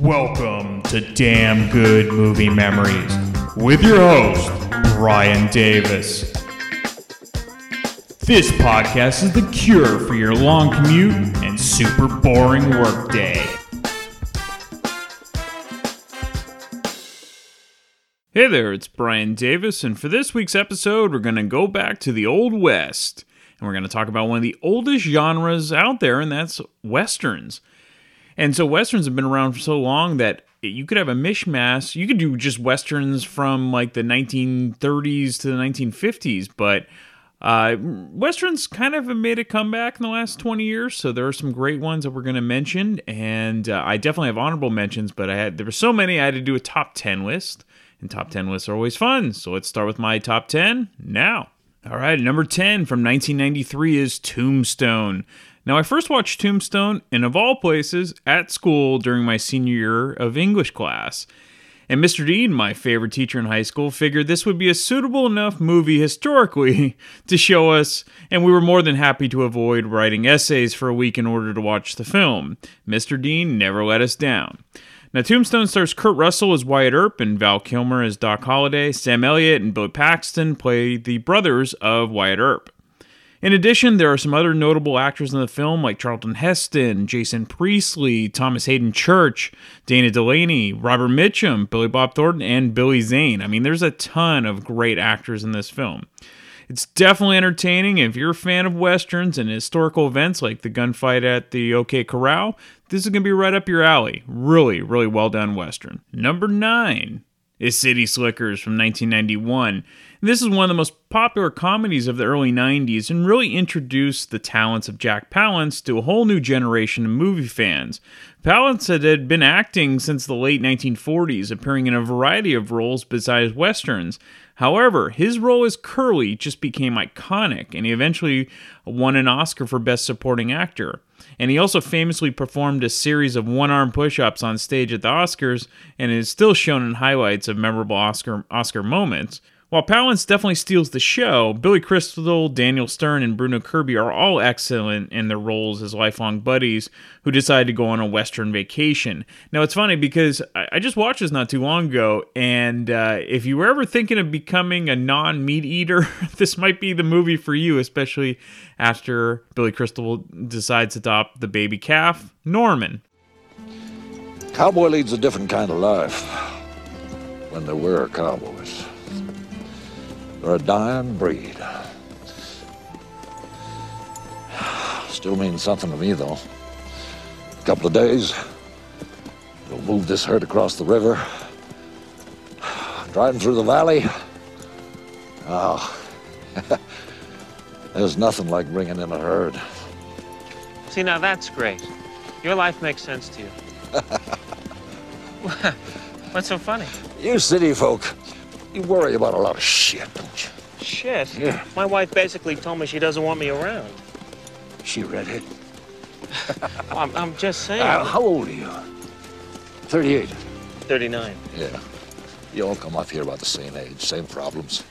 Welcome to Damn Good Movie Memories with your host, Brian Davis. This podcast is the cure for your long commute and super boring workday. Hey there, it's Brian Davis, and for this week's episode, we're going to go back to the Old West, and we're going to talk about one of the oldest genres out there, and that's westerns. And so westerns have been around for so long that you could have a mishmash. You could do just westerns from like the 1930s to the 1950s, but uh, westerns kind of have made a comeback in the last 20 years. So there are some great ones that we're going to mention, and uh, I definitely have honorable mentions. But I had there were so many I had to do a top 10 list, and top 10 lists are always fun. So let's start with my top 10 now. All right, number 10 from 1993 is Tombstone. Now, I first watched Tombstone, and of all places, at school during my senior year of English class. And Mr. Dean, my favorite teacher in high school, figured this would be a suitable enough movie historically to show us, and we were more than happy to avoid writing essays for a week in order to watch the film. Mr. Dean never let us down. Now, Tombstone stars Kurt Russell as Wyatt Earp and Val Kilmer as Doc Holliday. Sam Elliott and Billy Paxton play the brothers of Wyatt Earp. In addition, there are some other notable actors in the film like Charlton Heston, Jason Priestley, Thomas Haden Church, Dana Delany, Robert Mitchum, Billy Bob Thornton, and Billy Zane. I mean, there's a ton of great actors in this film. It's definitely entertaining. If you're a fan of westerns and historical events like the gunfight at the OK Corral, this is going to be right up your alley. Really, really well done western. Number nine is City Slickers from 1991. This is one of the most popular comedies of the early 90s and really introduced the talents of Jack Palance to a whole new generation of movie fans. Palance had been acting since the late 1940s, appearing in a variety of roles besides westerns. However, his role as Curly just became iconic, and he eventually won an Oscar for Best Supporting Actor. And he also famously performed a series of one arm push ups on stage at the Oscars and is still shown in highlights of memorable Oscar, Oscar moments. While Palance definitely steals the show, Billy Crystal, Daniel Stern, and Bruno Kirby are all excellent in their roles as lifelong buddies who decide to go on a Western vacation. Now, it's funny because I just watched this not too long ago, and uh, if you were ever thinking of becoming a non meat eater, this might be the movie for you, especially after Billy Crystal decides to adopt the baby calf, Norman. Cowboy leads a different kind of life when there were cowboys. A dying breed. Still means something to me, though. A couple of days, we'll move this herd across the river. Driving through the valley. Oh, there's nothing like bringing in a herd. See, now that's great. Your life makes sense to you. What's so funny? You city folk, you worry about a lot of shit, don't you? Shit. Yeah. My wife basically told me she doesn't want me around. She redhead. Well, I'm, I'm just saying. Uh, how old are you? 38. 39. Yeah. You all come off here about the same age, same problems.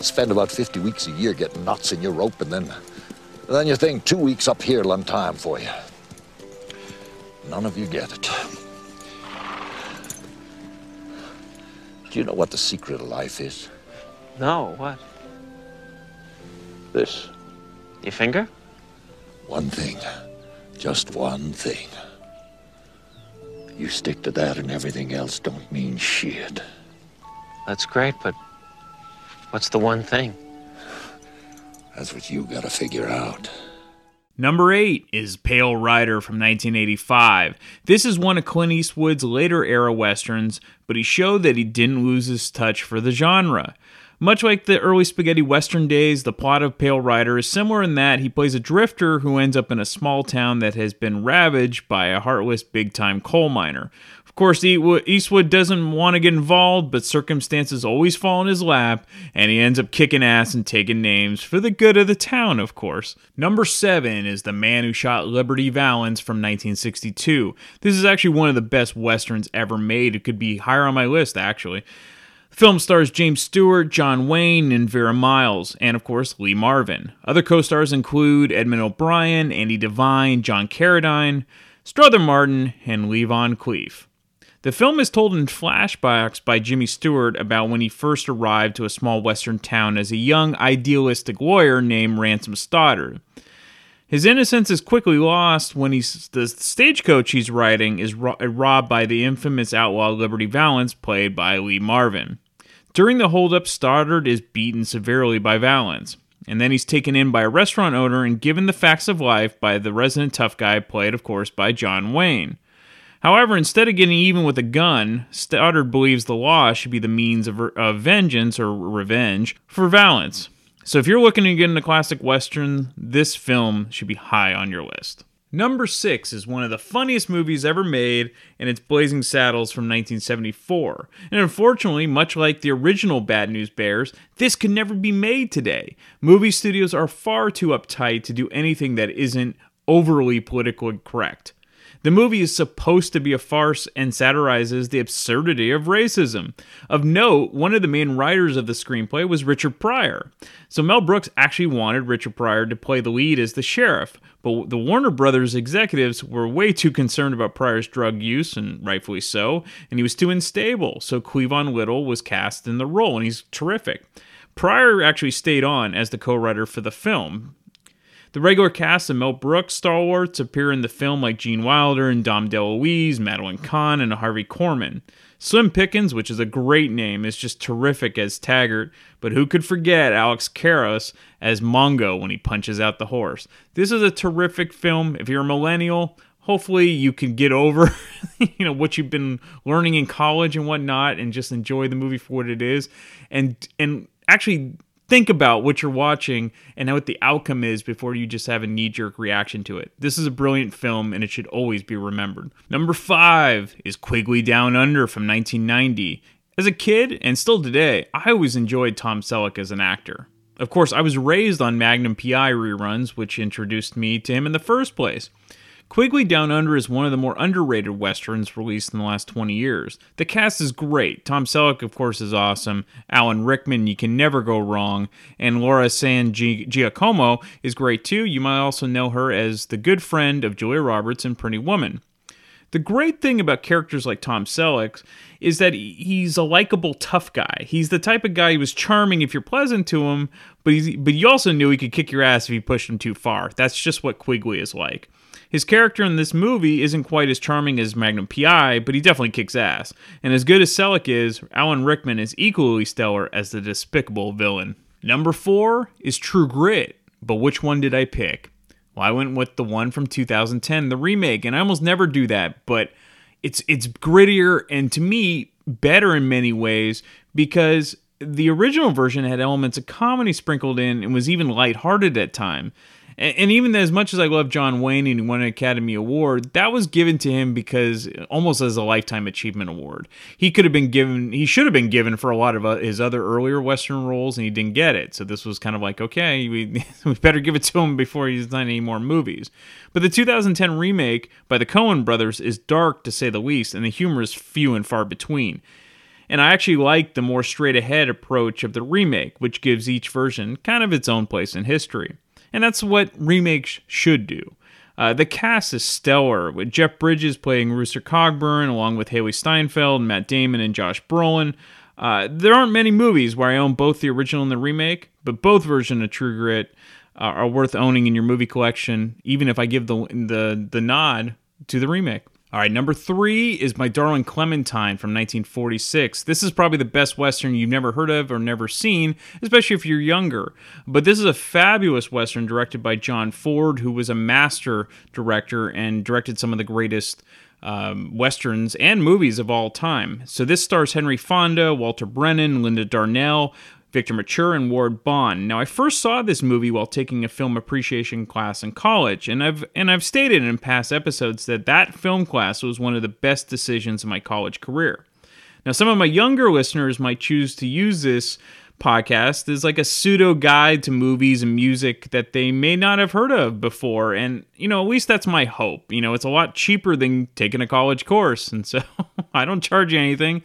Spend about 50 weeks a year getting knots in your rope, and then, then you think two weeks up here will time for you. None of you get it. Do you know what the secret of life is? No, what? This. Your finger? One thing. Just one thing. You stick to that and everything else don't mean shit. That's great, but what's the one thing? That's what you gotta figure out. Number 8 is Pale Rider from 1985. This is one of Clint Eastwood's later era westerns, but he showed that he didn't lose his touch for the genre. Much like the early spaghetti western days, the plot of Pale Rider is similar in that he plays a drifter who ends up in a small town that has been ravaged by a heartless big time coal miner. Of course, Eastwood doesn't want to get involved, but circumstances always fall in his lap, and he ends up kicking ass and taking names for the good of the town, of course. Number seven is The Man Who Shot Liberty Valance from 1962. This is actually one of the best westerns ever made. It could be higher on my list, actually. The film stars James Stewart, John Wayne, and Vera Miles, and of course Lee Marvin. Other co stars include Edmund O'Brien, Andy Devine, John Carradine, Strother Martin, and Lee Van Cleef. The film is told in flashbacks by Jimmy Stewart about when he first arrived to a small western town as a young, idealistic lawyer named Ransom Stoddard. His innocence is quickly lost when he's, the stagecoach he's riding is ro- uh, robbed by the infamous outlaw Liberty Valance, played by Lee Marvin. During the holdup, Stoddard is beaten severely by Valance, and then he's taken in by a restaurant owner and given the facts of life by the resident tough guy, played, of course, by John Wayne. However, instead of getting even with a gun, Stoddard believes the law should be the means of, of vengeance or revenge for Valance. So if you're looking to get into classic western, this film should be high on your list. Number six is one of the funniest movies ever made, and it's Blazing Saddles from 1974. And unfortunately, much like the original Bad News Bears, this could never be made today. Movie studios are far too uptight to do anything that isn't overly politically correct. The movie is supposed to be a farce and satirizes the absurdity of racism. Of note, one of the main writers of the screenplay was Richard Pryor. So Mel Brooks actually wanted Richard Pryor to play the lead as the sheriff, but the Warner Brothers executives were way too concerned about Pryor's drug use, and rightfully so, and he was too unstable. So Cleavon Little was cast in the role, and he's terrific. Pryor actually stayed on as the co writer for the film, the regular cast of Mel Brooks stalwarts appear in the film like Gene Wilder and Dom DeLuise, Madeline Kahn, and Harvey Korman. Slim Pickens, which is a great name, is just terrific as Taggart, but who could forget Alex Karras as Mongo when he punches out the horse? This is a terrific film. If you're a millennial, hopefully you can get over you know what you've been learning in college and whatnot and just enjoy the movie for what it is and and actually think about what you're watching and what the outcome is before you just have a knee jerk reaction to it. This is a brilliant film and it should always be remembered. Number five is Quigley Down Under from 1990. As a kid, and still today, I always enjoyed Tom Selleck as an actor. Of course, I was raised on Magnum PI reruns, which introduced me to him in the first place. Quigley Down Under is one of the more underrated westerns released in the last 20 years. The cast is great. Tom Selleck, of course, is awesome. Alan Rickman, you can never go wrong. And Laura San Giacomo is great too. You might also know her as the good friend of Julia Roberts in Pretty Woman. The great thing about characters like Tom Selleck is that he's a likable tough guy. He's the type of guy who was charming if you're pleasant to him, but he's, but you also knew he could kick your ass if you pushed him too far. That's just what Quigley is like. His character in this movie isn't quite as charming as Magnum PI, but he definitely kicks ass. And as good as Selleck is, Alan Rickman is equally stellar as the despicable villain. Number four is True Grit, but which one did I pick? Well, I went with the one from 2010, the remake, and I almost never do that, but it's it's grittier and to me better in many ways because the original version had elements of comedy sprinkled in and was even lighthearted at time. And, and even as much as I love John Wayne and he won an Academy Award, that was given to him because almost as a lifetime achievement award. He could have been given, he should have been given for a lot of uh, his other earlier Western roles, and he didn't get it. So this was kind of like, okay, we, we better give it to him before he's done any more movies. But the 2010 remake by the Coen brothers is dark to say the least, and the humor is few and far between. And I actually like the more straight ahead approach of the remake, which gives each version kind of its own place in history and that's what remakes should do. Uh, the cast is stellar, with Jeff Bridges playing Rooster Cogburn, along with Hailee Steinfeld, Matt Damon, and Josh Brolin. Uh, there aren't many movies where I own both the original and the remake, but both versions of True Grit uh, are worth owning in your movie collection, even if I give the the the nod to the remake. All right, number three is My Darling Clementine from 1946. This is probably the best Western you've never heard of or never seen, especially if you're younger. But this is a fabulous Western directed by John Ford, who was a master director and directed some of the greatest um, westerns and movies of all time. So this stars Henry Fonda, Walter Brennan, Linda Darnell, Victor Mature, and Ward Bond. Now, I first saw this movie while taking a film appreciation class in college, and I've and I've stated in past episodes that that film class was one of the best decisions of my college career. Now, some of my younger listeners might choose to use this podcast as like a pseudo guide to movies and music that they may not have heard of before, and you know, at least that's my hope. You know, it's a lot cheaper than taking a college course, and so I don't charge you anything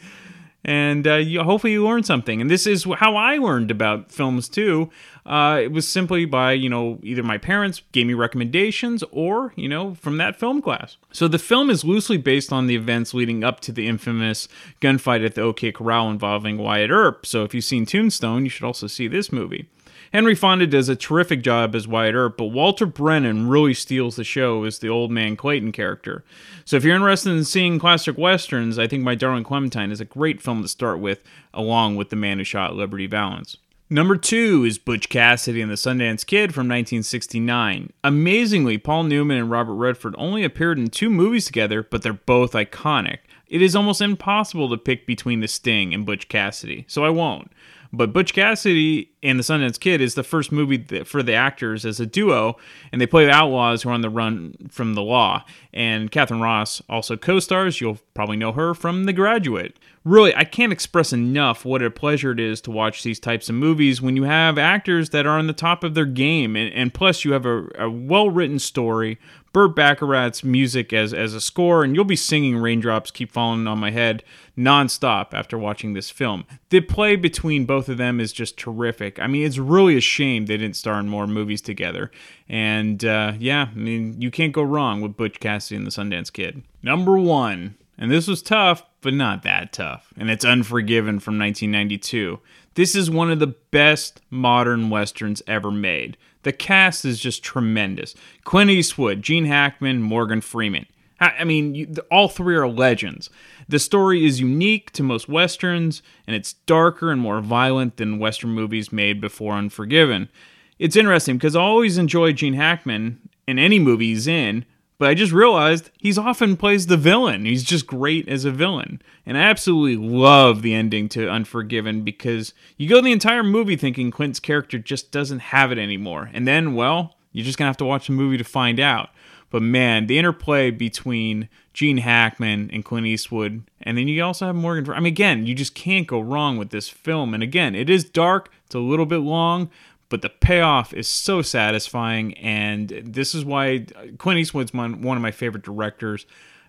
and uh, you, hopefully you learned something. And this is how I learned about films too. Uh, it was simply by you know either my parents gave me recommendations or you know from that film class. So the film is loosely based on the events leading up to the infamous gunfight at the OK Corral involving Wyatt Earp. So if you've seen Tombstone, you should also see this movie. Henry Fonda does a terrific job as Wyatt Earp, but Walter Brennan really steals the show as the old man Clayton character. So if you're interested in seeing classic westerns, I think My Darling Clementine is a great film to start with, along with The Man Who Shot Liberty Valance. Number two is Butch Cassidy and the Sundance Kid from 1969. Amazingly, Paul Newman and Robert Redford only appeared in two movies together, but they're both iconic. It is almost impossible to pick between The Sting and Butch Cassidy, so I won't. But Butch Cassidy and the Sundance Kid is the first movie that, for the actors as a duo, and they play outlaws who are on the run from the law. And Katharine Ross also co stars. You'll probably know her from The Graduate. Really, I can't express enough what a pleasure it is to watch these types of movies when you have actors that are on the top of their game, and, and plus you have a, a well written story Burt Bacharach's music as as a score, and you'll be singing "Raindrops Keep Falling on My Head" nonstop after watching this film. The play between both of them is just terrific. I mean, it's really a shame they didn't star in more movies together. And uh, yeah, I mean, you can't go wrong with Butch Cassidy and the Sundance Kid. Number one, and this was tough, but not that tough, and it's Unforgiven from 1992. This is one of the best modern westerns ever made. The cast is just tremendous. Clint Eastwood, Gene Hackman, Morgan Freeman. I mean, you, all three are legends. The story is unique to most westerns, and it's darker and more violent than western movies made before Unforgiven. It's interesting because I always enjoy Gene Hackman in any movie he's in, but I just realized he's often plays the villain. He's just great as a villain. And I absolutely love the ending to Unforgiven because you go the entire movie thinking Clint's character just doesn't have it anymore. And then, well, you're just to have to watch the movie to find out. But man, the interplay between Gene Hackman and Clint Eastwood, and then you also have Morgan. I mean, again, you just can't go wrong with this film. And again, it is dark, it's a little bit long, but the payoff is so satisfying. And this is why Clint Eastwood's one, one of my favorite directors,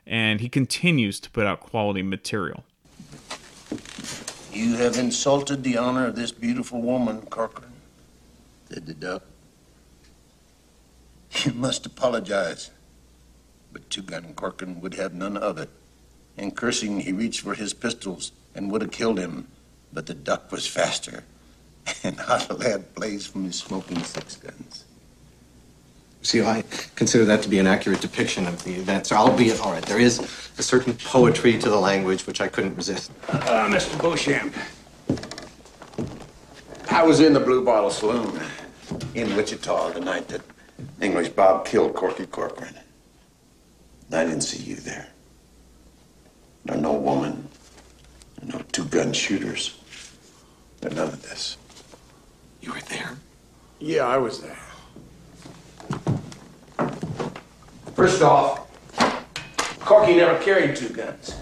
and he continues to put out quality material. You have insulted the honor of this beautiful woman, Corcoran. said the duck? You must apologize. But Two Gun Corcoran would have none of it. In cursing, he reached for his pistols and would have killed him, but the duck was faster and not a lad plays from his smoking six guns. See, I consider that to be an accurate depiction of the events, albeit, all right, there is a certain poetry to the language which I couldn't resist. Uh, Mr. Beauchamp, I was in the Blue Bottle Saloon in Wichita the night that English Bob killed Corky Corcoran. I didn't see you there. There no woman, no two-gun shooters, There none of this. You were there? Yeah, I was there. First off, Corky never carried two guns.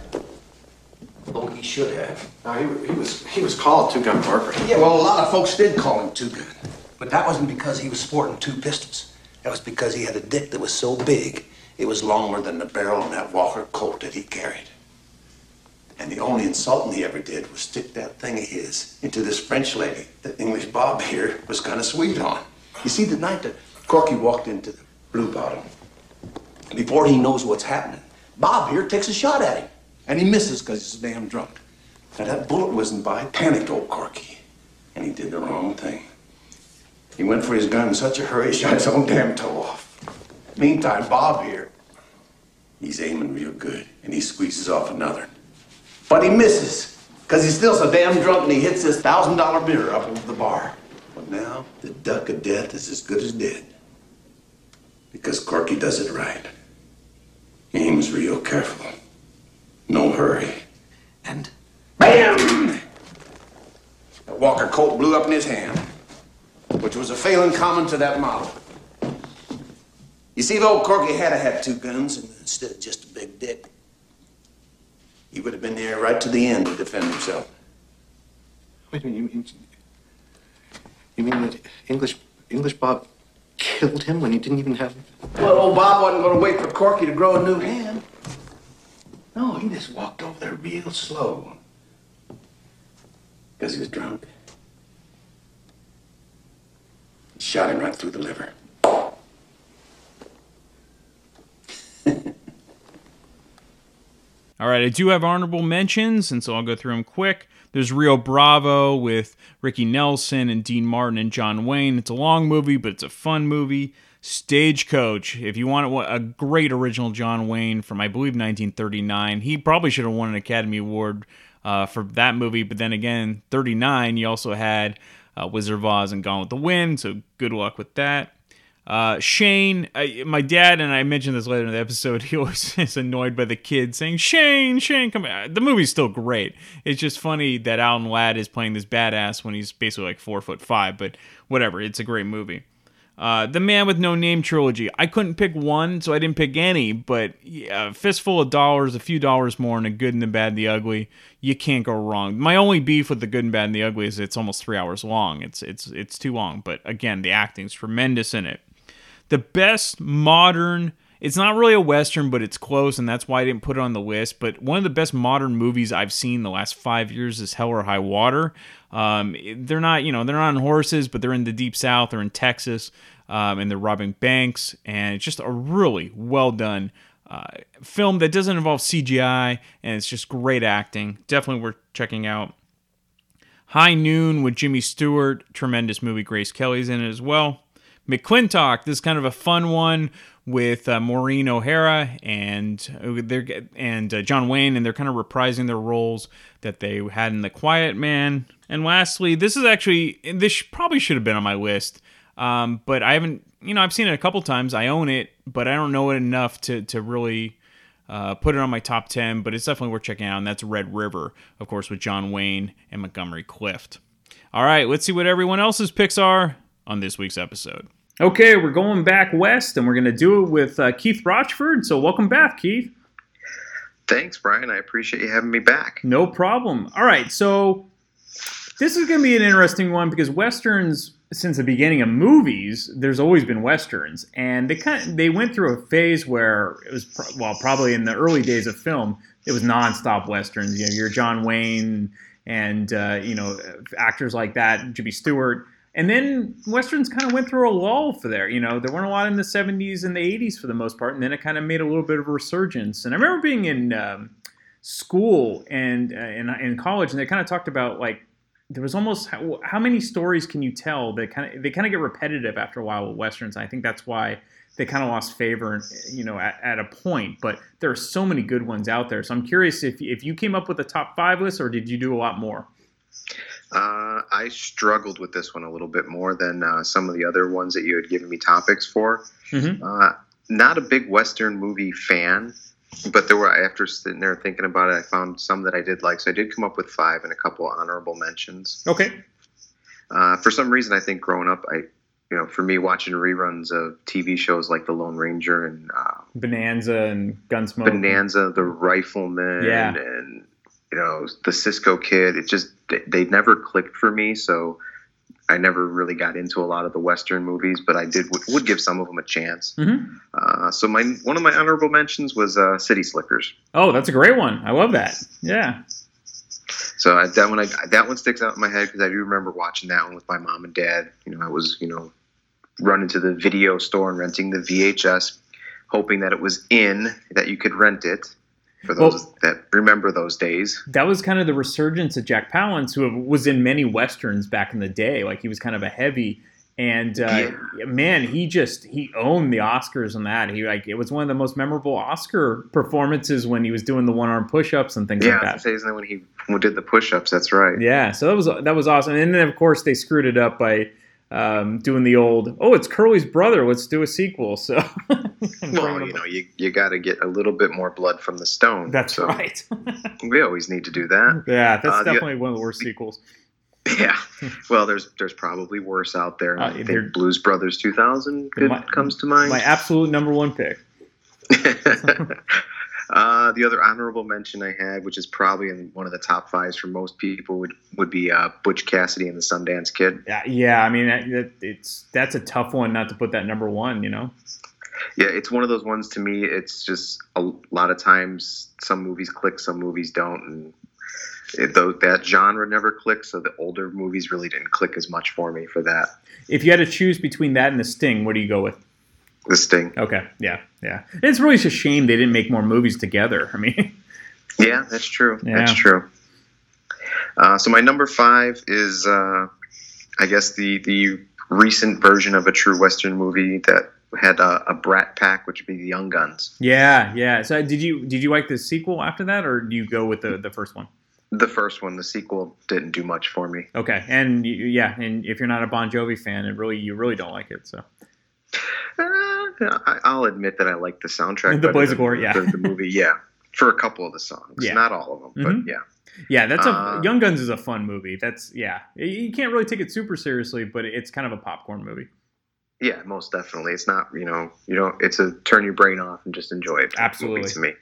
Oh, he should have. No, he, he was he was called Two Gun Corcoran. Yeah, well, a lot of folks did call him Two Gun. But that wasn't because he was sporting two pistols. That was because he had a dick that was so big, it was longer than the barrel on that Walker Colt that he carried. And the only insulting he ever did was stick that thing of his into this French lady that English Bob here was kind of sweet on. You see, the night that Corky walked into the Blue Bottle, before he knows what's happening, Bob here takes a shot at him. And he misses because he's damn drunk. Now, that bullet whizzing by panicked old Corky. And he did the wrong thing. He went for his gun in such a hurry, he shot his own damn toe off. Meantime, Bob here, he's aiming real good, and he squeezes off another. But he misses, because he's still so damn drunk and he hits this thousand dollar mirror up over the bar. But now, the duck of death is as good as dead. Because Corky does it right. Aims real careful. No hurry. And BAM! The Walker Colt blew up in his hand, which was a failing common to that model. You see, if old Corky had had two guns instead of just a big dick, he would have been there right to the end to defend himself. Wait a minute, you mean, you mean that English English Bob killed him when he didn't even have... Well, old Bob wasn't going to wait for Corky to grow a new hand. No, he just walked over there real slow. Because he was drunk. Shot him right through the liver. All right, I do have honorable mentions, and so I'll go through them quick. There's Rio Bravo with Ricky Nelson and Dean Martin and John Wayne. It's a long movie, but it's a fun movie. Stagecoach, if you want a great original John Wayne from, I believe, 1939, he probably should have won an Academy Award uh, for that movie. But then again, 39, you also had uh, Wizard of Oz and Gone with the Wind, so good luck with that. Uh, Shane, I, my dad, and I mentioned this later in the episode, he always is annoyed by the kids saying, Shane, Shane, come on. The movie's still great. It's just funny that Alan Ladd is playing this badass when he's basically like four foot five, but whatever. It's a great movie. Uh, the Man with No Name trilogy. I couldn't pick one, so I didn't pick any, but a fistful of dollars, a few dollars more, and a good and the bad and the ugly. You can't go wrong. My only beef with the good and bad and the ugly is it's almost three hours long. It's it's it's too long, but again, the acting's tremendous in it the best modern it's not really a western but it's close and that's why i didn't put it on the list but one of the best modern movies i've seen the last five years is hell or high water. Um, they're not you know they're not on horses but they're in the deep south or in texas um, and they're robbing banks and it's just a really well done uh, film that doesn't involve cgi and it's just great acting. Definitely worth checking out. High noon with jimmy stewart tremendous movie. Grace kelly's in it as well. McLintock. This is kind of a fun one with uh, Maureen O'Hara and uh, they're and uh, John Wayne, and they're kind of reprising their roles that they had in The Quiet Man. And lastly, this is actually this probably should have been on my list, um, but I haven't. You know, I've seen it a couple times. I own it, but I don't know it enough to to really. Uh, put it on my top 10, but it's definitely worth checking out, and that's Red River, of course, with John Wayne and Montgomery Clift. All right, let's see what everyone else's picks are on this week's episode. Okay, we're going back west, and we're going to do it with uh, Keith Rochford. So, welcome back, Keith. Thanks, Brian. I appreciate you having me back. No problem. All right, so this is going to be an interesting one because westerns, since the beginning of movies, there's always been westerns, and they kind of, they went through a phase where it was pro- well, probably in the early days of film, it was nonstop westerns. You know, your John Wayne and uh, you know actors like that, Jimmy Stewart and then westerns kind of went through a lull for there. You know, there weren't a lot in the 70s and the 80s for the most part, and then it kind of made a little bit of a resurgence. And I remember being in um, school and uh, in, college, and they kind of talked about like there was almost how, how many stories can you tell that kind of they kind of get repetitive after a while with westerns. I think that's why they kind of lost favor, you know, at, at, a point. But there are so many good ones out there. So I'm curious if if you came up with a top five list, or did you do a lot more? Uh, I struggled with this one a little bit more than uh, some of the other ones that you had given me topics for. Mm-hmm. Uh, not a big Western movie fan, but there were after sitting there thinking about it, I found some that I did like. So I did come up with five and a couple of honorable mentions. Okay. Uh, for some reason, I think growing up, I you know, for me, watching reruns of TV shows like The Lone Ranger and uh, Bonanza and Gunsmoke, Bonanza, The Rifleman, yeah. and you know, the Cisco Kid. It just they never clicked for me, so I never really got into a lot of the Western movies, but I did would give some of them a chance. Mm-hmm. Uh, so my one of my honorable mentions was uh, City Slickers. Oh, that's a great one. I love that. Yeah. So I, that one I, that one sticks out in my head because I do remember watching that one with my mom and dad. You know, I was you know running to the video store and renting the VHS, hoping that it was in that you could rent it for those well, that remember those days. That was kind of the resurgence of Jack Palance, who was in many westerns back in the day. Like he was kind of a heavy, and uh, yeah. man, he just he owned the Oscars on that. He like it was one of the most memorable Oscar performances when he was doing the one arm push ups and things yeah, like that. Yeah, isn't that when he did the push ups? That's right. Yeah, so that was that was awesome. And then of course they screwed it up by um, doing the old, oh, it's Curly's brother. Let's do a sequel. So, well, you know, you, you got to get a little bit more blood from the stone. That's so right. we always need to do that. Yeah, that's uh, definitely the, one of the worst sequels. Yeah, well, there's there's probably worse out there. Uh, I think Blues Brothers 2000 my, comes to mind. My absolute number one pick. Uh, the other honorable mention I had, which is probably in one of the top fives for most people, would would be uh, Butch Cassidy and the Sundance Kid. Yeah, yeah. I mean, that, it's that's a tough one not to put that number one. You know. Yeah, it's one of those ones to me. It's just a lot of times some movies click, some movies don't, and it, though that genre never clicked, so the older movies really didn't click as much for me for that. If you had to choose between that and The Sting, what do you go with? The Sting. Okay, yeah, yeah. It's really just a shame they didn't make more movies together. I mean, Yeah, that's true. Yeah. That's true. Uh, so my number five is, uh, I guess the the recent version of a true Western movie that had a, a Brat Pack, which would be the Young Guns. yeah, yeah. So did you did you like the sequel after that, or do you go with the the first one? The first one, the sequel, didn't do much for me. Okay, and you, yeah, and if you're not a Bon Jovi fan, it really you really don't like it. So Uh, I'll admit that I like the soundtrack. The Boys of Glory, yeah. The, the movie, yeah, for a couple of the songs, Yeah. not all of them, but yeah. yeah, that's a Uh, Young Guns is a fun movie. That's yeah, you can't really take it super seriously, but it's kind of a popcorn movie. Yeah, most definitely. It's not, you know, you know, it's a turn your brain off and just enjoy it. Absolutely. to me.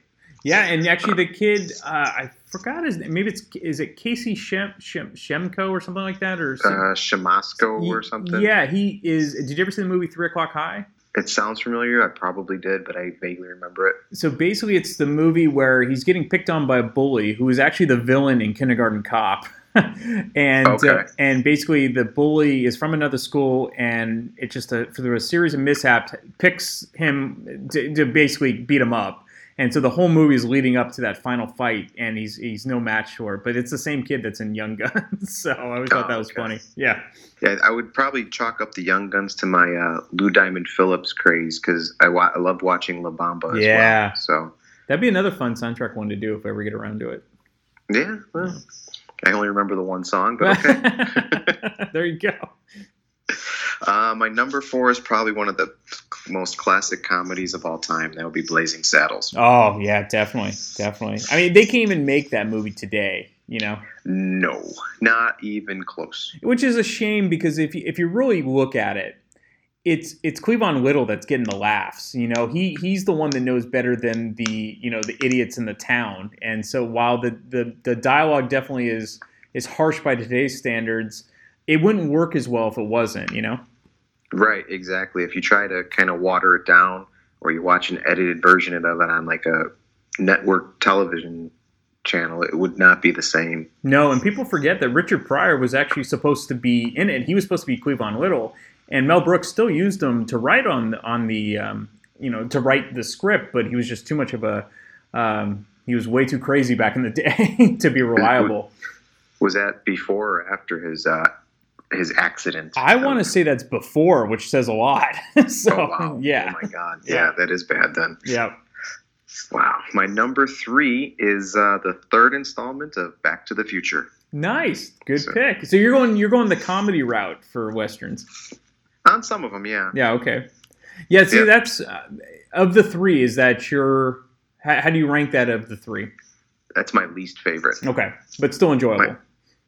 Yeah, and actually the kid, uh, I forgot his name. Maybe it's is it Casey Shem, Shem Shemko or something like that, or Uh, Shamasco or something. Yeah, he is. Did you ever see the movie Three O'clock High? It sounds familiar. I probably did, but I vaguely remember it. So basically, it's the movie where he's getting picked on by a bully who is actually the villain in Kindergarten Cop. and uh, and basically the bully is from another school and it just a, through a series of mishaps picks him to, to basically beat him up and so the whole movie is leading up to that final fight and he's he's no match for it but it's the same kid that's in Young Guns so I always thought Oh, that was okay. funny yeah Yeah, I would probably chalk up the Young Guns to my uh, Lou Diamond Phillips craze because I, wa- I love watching La Bamba as Yeah. well. So, that'd be another fun soundtrack one to do if I ever get around to it yeah, well, I only remember the one song, but okay. there you go uh, my number four is probably one of the most classic comedies of all time. That would be Blazing Saddles. Oh yeah, definitely, definitely. I mean, they can't even make that movie today, you know, No, not even close. which is a shame because if you, if you really look at it, it's it's Cleavon Little that's getting the laughs. You know, he he's the one that knows better than the you know the idiots in the town. And so while the the, the dialogue definitely is is harsh by today's standards, it wouldn't work as well if it wasn't. You know. Right, exactly. If you try to kind of water it down, or you watch an edited version of it on like a network television channel, it would not be the same. No, and people forget that Richard Pryor was actually supposed to be in it. He was supposed to be Cleavon Little, and Mel Brooks still used him to write on on the um, you know to write the script, but he was just too much of a um, he was way too crazy back in the day to be reliable. Was that before or after his uh, his accident? I want to say that's before, which says a lot. so Oh wow! yeah, Oh my god! Yeah. Yeah, that is bad then. yeah. Wow. My number three is uh, the third installment of Back to the Future. Nice, good So- pick. So you're going you're going the comedy route for westerns. On some of them, yeah. Yeah. Okay. Yeah. See, Yeah. that's uh, of the three. Is that your? How, how do you rank that of the three? That's my least favorite. Okay, but still enjoyable. My-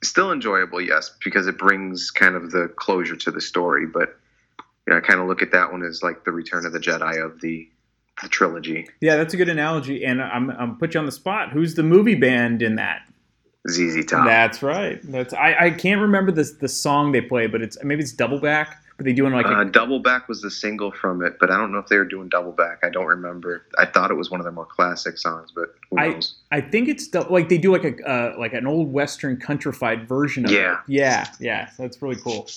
Still enjoyable, yes, because it brings kind of the closure to the story. But you know, I kind of look at that one as like the Return of the Jedi of the the trilogy. Yeah, that's a good analogy. And I'm I'm put you on the spot. Who's the movie band in that? ZZ Top. That's right. That's I, I can't remember the the song they play, but it's maybe it's Double Back. But they doing like a, uh, Double Back was the single from it, but I don't know if they were doing Double Back. I don't remember. I thought it was one of their more classic songs, but who I knows? I think it's like they do like a uh, like an old western countrified version of Yeah. it. Yeah, yeah. So that's really cool.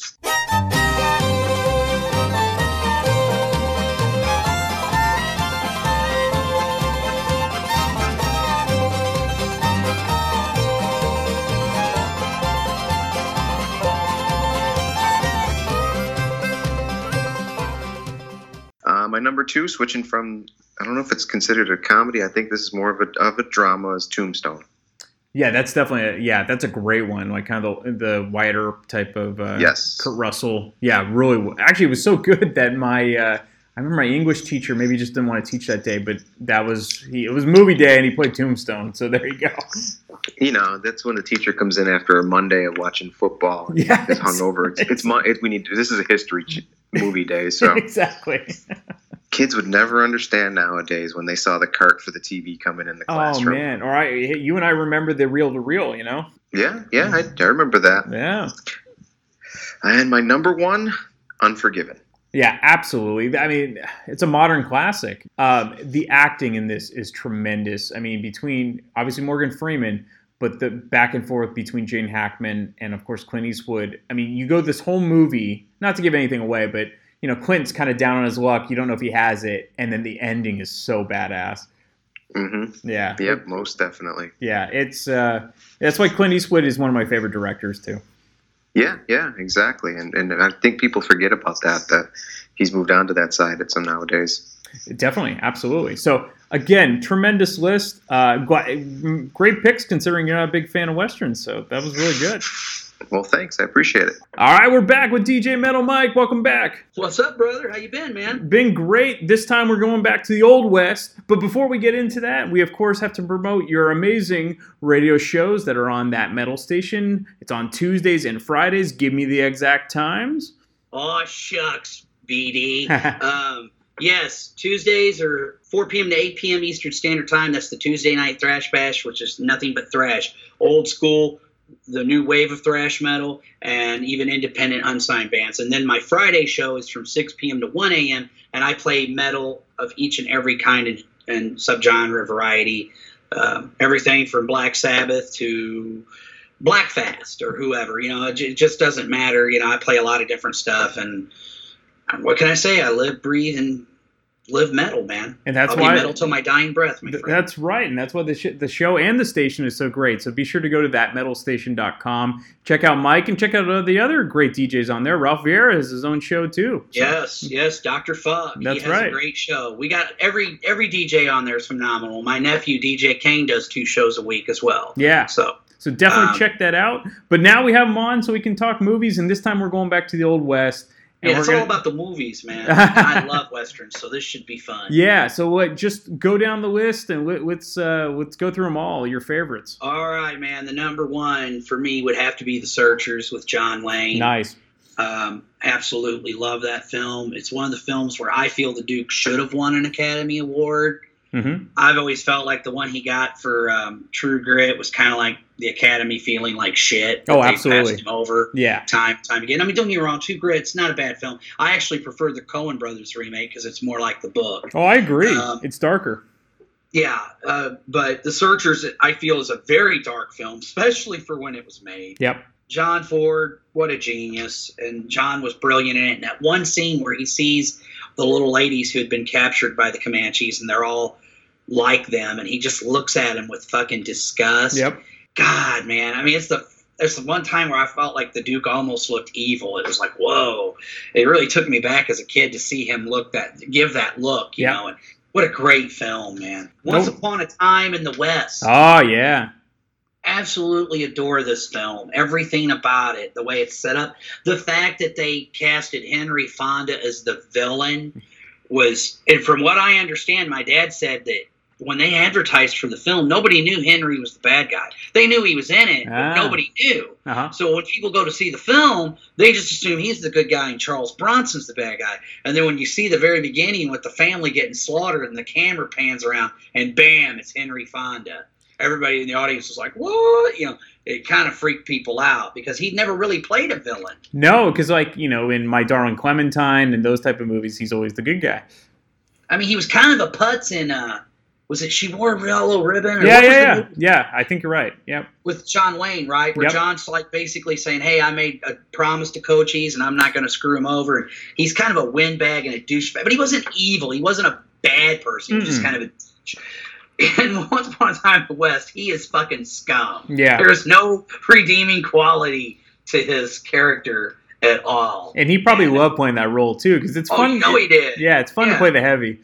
Number two, switching from I don't know if it's considered a comedy. I think this is more of a of a drama. Is Tombstone. Yeah, that's definitely a, yeah, that's a great one. Like kind of the the wider type of uh, Yes. Kurt Russell. Yeah, really. Actually, it was so good that my uh, I remember my English teacher maybe just didn't want to teach that day, but that was he. It was movie day and he played Tombstone. So there you go. You know, that's when the teacher comes in after a Monday of watching football. Yeah, it's hungover. It's, it's mon- it, we need. This is a history movie day, so exactly. Kids would never understand nowadays when they saw the cart for the TV coming in the classroom. Oh classroom. man! All right, you and I remember the reel to reel. You know. Yeah, yeah, I, I remember that. Yeah. And my number one, Unforgiven. Yeah, absolutely. I mean, it's a modern classic. Um, the acting in this is tremendous. I mean, between obviously Morgan Freeman, but the back and forth between Gene Hackman and of course Clint Eastwood. I mean, you go this whole movie, not to give anything away, but you know, Clint's kind of down on his luck. You don't know if he has it, and then the ending is so badass. Mm-hmm. Yeah. Yep, most definitely. Yeah, it's uh, that's why Clint Eastwood is one of my favorite directors too. Yeah, yeah, exactly. And and I think people forget about that that he's moved on to that side at some nowadays. Definitely, absolutely. So again, tremendous list. Uh, great picks considering you're not a big fan of westerns. So that was really good. Well, thanks. I appreciate it. All right, we're back with DJ Metal Mike. Welcome back. What's up, brother? How you been, man? Been great. This time we're going back to the old west. But before we get into that, we of course have to promote your amazing radio shows that are on that metal station. It's on Tuesdays and Fridays. Give me the exact times. Oh shucks, BD. um, yes, Tuesdays are 4 p.m. to 8 p.m. Eastern Standard Time. That's the Tuesday night thrash bash, which is nothing but thrash, old school the new wave of thrash metal and even independent unsigned bands. And then my Friday show is from 6 p.m. to 1 a.m. and I play metal of each and every kind and, and subgenre variety, um, everything from Black Sabbath to Blackfast or whoever. You know, it, it just doesn't matter. You know, I play a lot of different stuff and what can I say? I live, breathe, and live metal, man. And that's I'll why metal till my dying breath, my th- friend. That's right, and that's why the sh- the show and the station is so great. So be sure to go to thatmetalstation.com. Check out Mike and check out the other great DJs on there. Ralph Vieira has his own show too. So- Yes, yes, Dr. Fug. That's he has right. a great show. We got every every DJ on there is phenomenal. My nephew DJ Kane does two shows a week as well. Yeah. So So definitely Um, check that out. But now we have him on so we can talk movies, and this time we're going back to the old west. And yeah, it's we're all about the movies, man. I love westerns, so this should be fun. Yeah, so what? Just go down the list and let, let's uh, let's go through them all. Your favorites. All right, man. The number one for me would have to be The Searchers with John Wayne. Nice. Um, absolutely love that film. It's one of the films where I feel the Duke should have won an Academy Award. Mm-hmm. I've always felt like the one he got for um, True Grit was kind of like the Academy feeling like shit. Oh, absolutely. Passed him over Yeah. time time again. I mean, don't get me wrong, True Grit's not a bad film. I actually prefer the Coen Brothers remake because it's more like the book. Oh, I agree. Um, it's darker. Yeah, uh, but The Searchers, I feel, is a very dark film, especially for when it was made. Yep. John Ford, what a genius. And John was brilliant in it. And that one scene where he sees the little ladies who had been captured by the Comanches and they're all like them and he just looks at them with fucking disgust. Yep. God, man. I mean, it's the there's the one time where I felt like the Duke almost looked evil. It was like, whoa. It really took me back as a kid to see him look that give that look, you Yeah. know. And what a great film, man. Once Nope. upon a time in the West Oh yeah. Absolutely adore this film. Everything about it, the way it's set up, the fact that they casted Henry Fonda as the villain was, and from what I understand, my dad said that when they advertised for the film, nobody knew Henry was the bad guy. They knew he was in it, but Ah. nobody knew. Uh huh. So when people go to see the film, they just assume he's the good guy and Charles Bronson's the bad guy. And then when you see the very beginning with the family getting slaughtered and the camera pans around and bam, it's Henry Fonda. Everybody in the audience was like, "What?" You know, it kind of freaked people out because he'd never really played a villain. No, because like you know, in My Darling Clementine and those type of movies, he's always the good guy. I mean, he was kind of a putz in uh was it She Wore a Yellow Ribbon? Or Yeah, what was the yeah, yeah, yeah. I think you're right. Yep. with John Wayne, right? Where Yep. John's like basically saying, "Hey, I made a promise to Cochise, and I'm not going to screw him over." And he's kind of a windbag and a douchebag, but he wasn't evil. He wasn't a bad person. He was just Mm-mm. kind of a. And once upon a time in the West, he is fucking scum. Yeah. There's no redeeming quality to his character at all. And he probably loved playing that role too, because it's Oh, fun. know he did. Yeah, it's fun to play the heavy.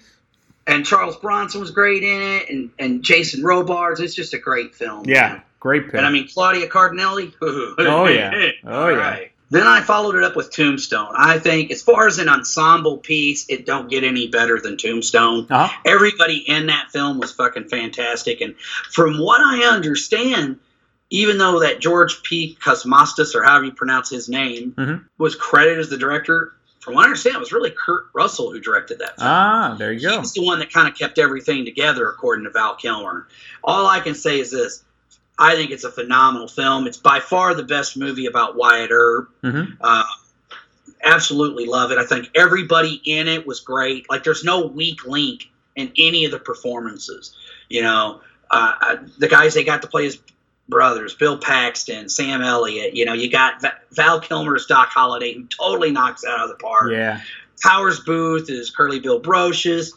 And Charles Bronson was great in it, and, and Jason Robards. It's just a great film. Yeah, man. great pick. And I mean Claudia Cardinelli. Oh, yeah. Oh, yeah. right. Then I followed it up with Tombstone. I think as far as an ensemble piece, it don't get any better than Tombstone. uh-huh. Everybody in that film was fucking fantastic. And from what I understand, even though that George P. Cosmatos, or however you pronounce his name, Mhm. was credited as the director, from what I understand, it was really Kurt Russell who directed that film. Ah, there you go. He's the one that kind of kept everything together, according to Val Kilmer. All I can say is this: I think it's a phenomenal film. It's by far the best movie about Wyatt Earp. Mhm. Uh, absolutely love it. I think everybody in it was great. Like, there's no weak link in any of the performances. You know, uh, the guys they got to play as brothers, Bill Paxton, Sam Elliott. You know, you got Va- Val Kilmer's Doc Holliday, who totally knocks out of the park. Yeah. Powers Boothe is Curly Bill Brocius.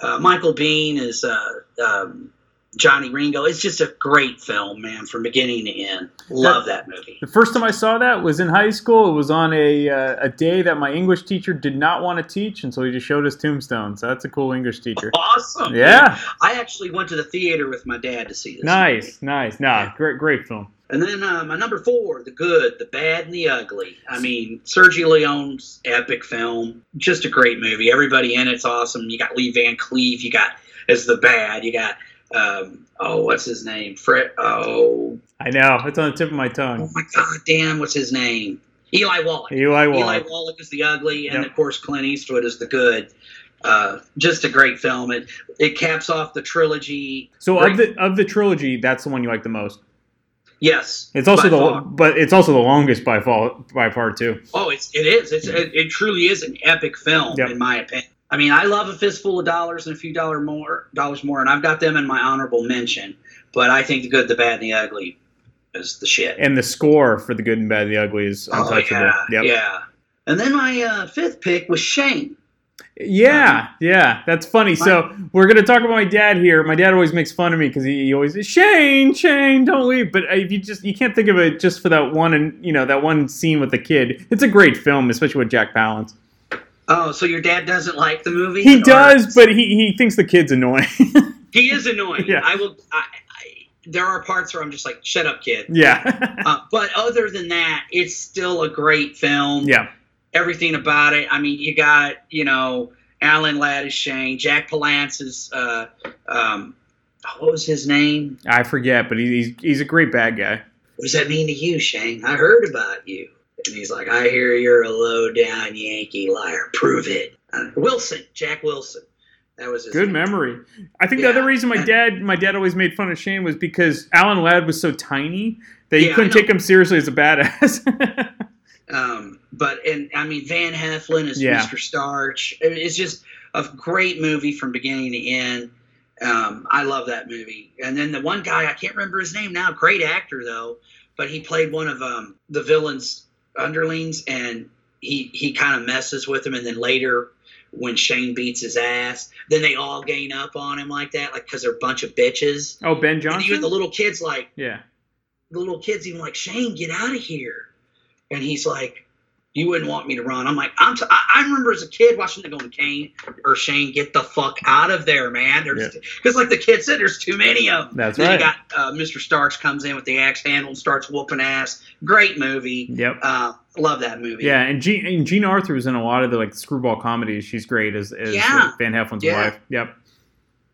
Uh, Michael Biehn is uh, um, Johnny Ringo. It's just a great film, man, from beginning to end. Love that movie. The first time I saw that was in high school. It was on a uh, a day that my English teacher did not want to teach, and so he just showed us Tombstone. So that's a cool English teacher. Awesome. Yeah. I actually went to the theater with my dad to see this. Nice, nice. Nah, great, great film. And then uh, my number four, The Good, The Bad, and the Ugly. I mean, Sergio Leone's epic film. Just a great movie. Everybody in it's awesome. You got Lee Van Cleef. You got as the bad. You got um, oh, what's his name? Fred. Oh, I know it's on the tip of my tongue. oh my God, damn, what's his name? Eli Wallach. Eli Wallach. Eli Wallach. Is the ugly, and Yep. of course Clint Eastwood is the good. Uh, just a great film. It it caps off the trilogy. So Great- of the of the trilogy, that's the one you like the most. yes, It's also the far. but it's also the longest by far by far too. Oh, it's it is. It's it, it truly is an epic film Yep. in my opinion. I mean, I love a fistful of dollars and a few dollar more dollars more, and I've got them in my honorable mention. But I think the good, the bad, and the ugly is the shit. And the score for the good and bad, and the ugly is oh untouchable. yeah, Yep. yeah. And then my uh, fifth pick was Shane. Yeah, yeah, that's funny. So we're gonna talk about my dad here. My dad always makes fun of me because he, he always Shane, Shane, don't leave. But if you just you can't think of it just for that one and you know that one scene with the kid. It's a great film, especially with Jack Palance. Oh, so your dad doesn't like the movie? He Or- does, but he, he thinks the kid's annoying. He is annoying. Yeah. I will. I, I, there are parts where I'm just like, shut up, kid. yeah, Uh, but other than that, it's still a great film. yeah, everything about it. I mean, you got you know Alan Ladd is Shane, Jack Palance is uh, um, what was his name? I forget, but he, he's he's a great bad guy. What does that mean to you, Shane? I heard about you. And he's like, I hear you're a low down Yankee liar. Prove it. Uh, Wilson, Jack Wilson. That was his Good name. memory. I think Yeah. the other reason my dad my dad always made fun of Shane was because Alan Ladd was so tiny that you Yeah, couldn't take him seriously as a badass. Um, but and I mean Van Heflin is Yeah. Mr. Starch. It's just a great movie from beginning to end. Um, I love that movie. And then the one guy I can't remember his name now. Great actor though, but he played one of um, the villain's underlings, and he he kind of messes with him. And then later, when Shane beats his ass, then they all gain up on him like that, like because they're a bunch of bitches. oh, Ben And even Johnson. the little kids like yeah. the little kid's even like, Shane, get out of here. And he's like, you wouldn't want me to run. I'm like, I'm t- I, I remember as a kid watching the going, Kane or Shane, get the fuck out of there, man. Because, like the kid said, there's too many of them. That's then right. You got uh, Mr. Starks comes in with the axe handle and starts whooping ass. Great movie. Yep. Uh, love that movie. Yeah, and Jean, and Jean Arthur was in a lot of the like screwball comedies. She's great as, as Yeah. Van Heflin's Yeah. wife. Yep.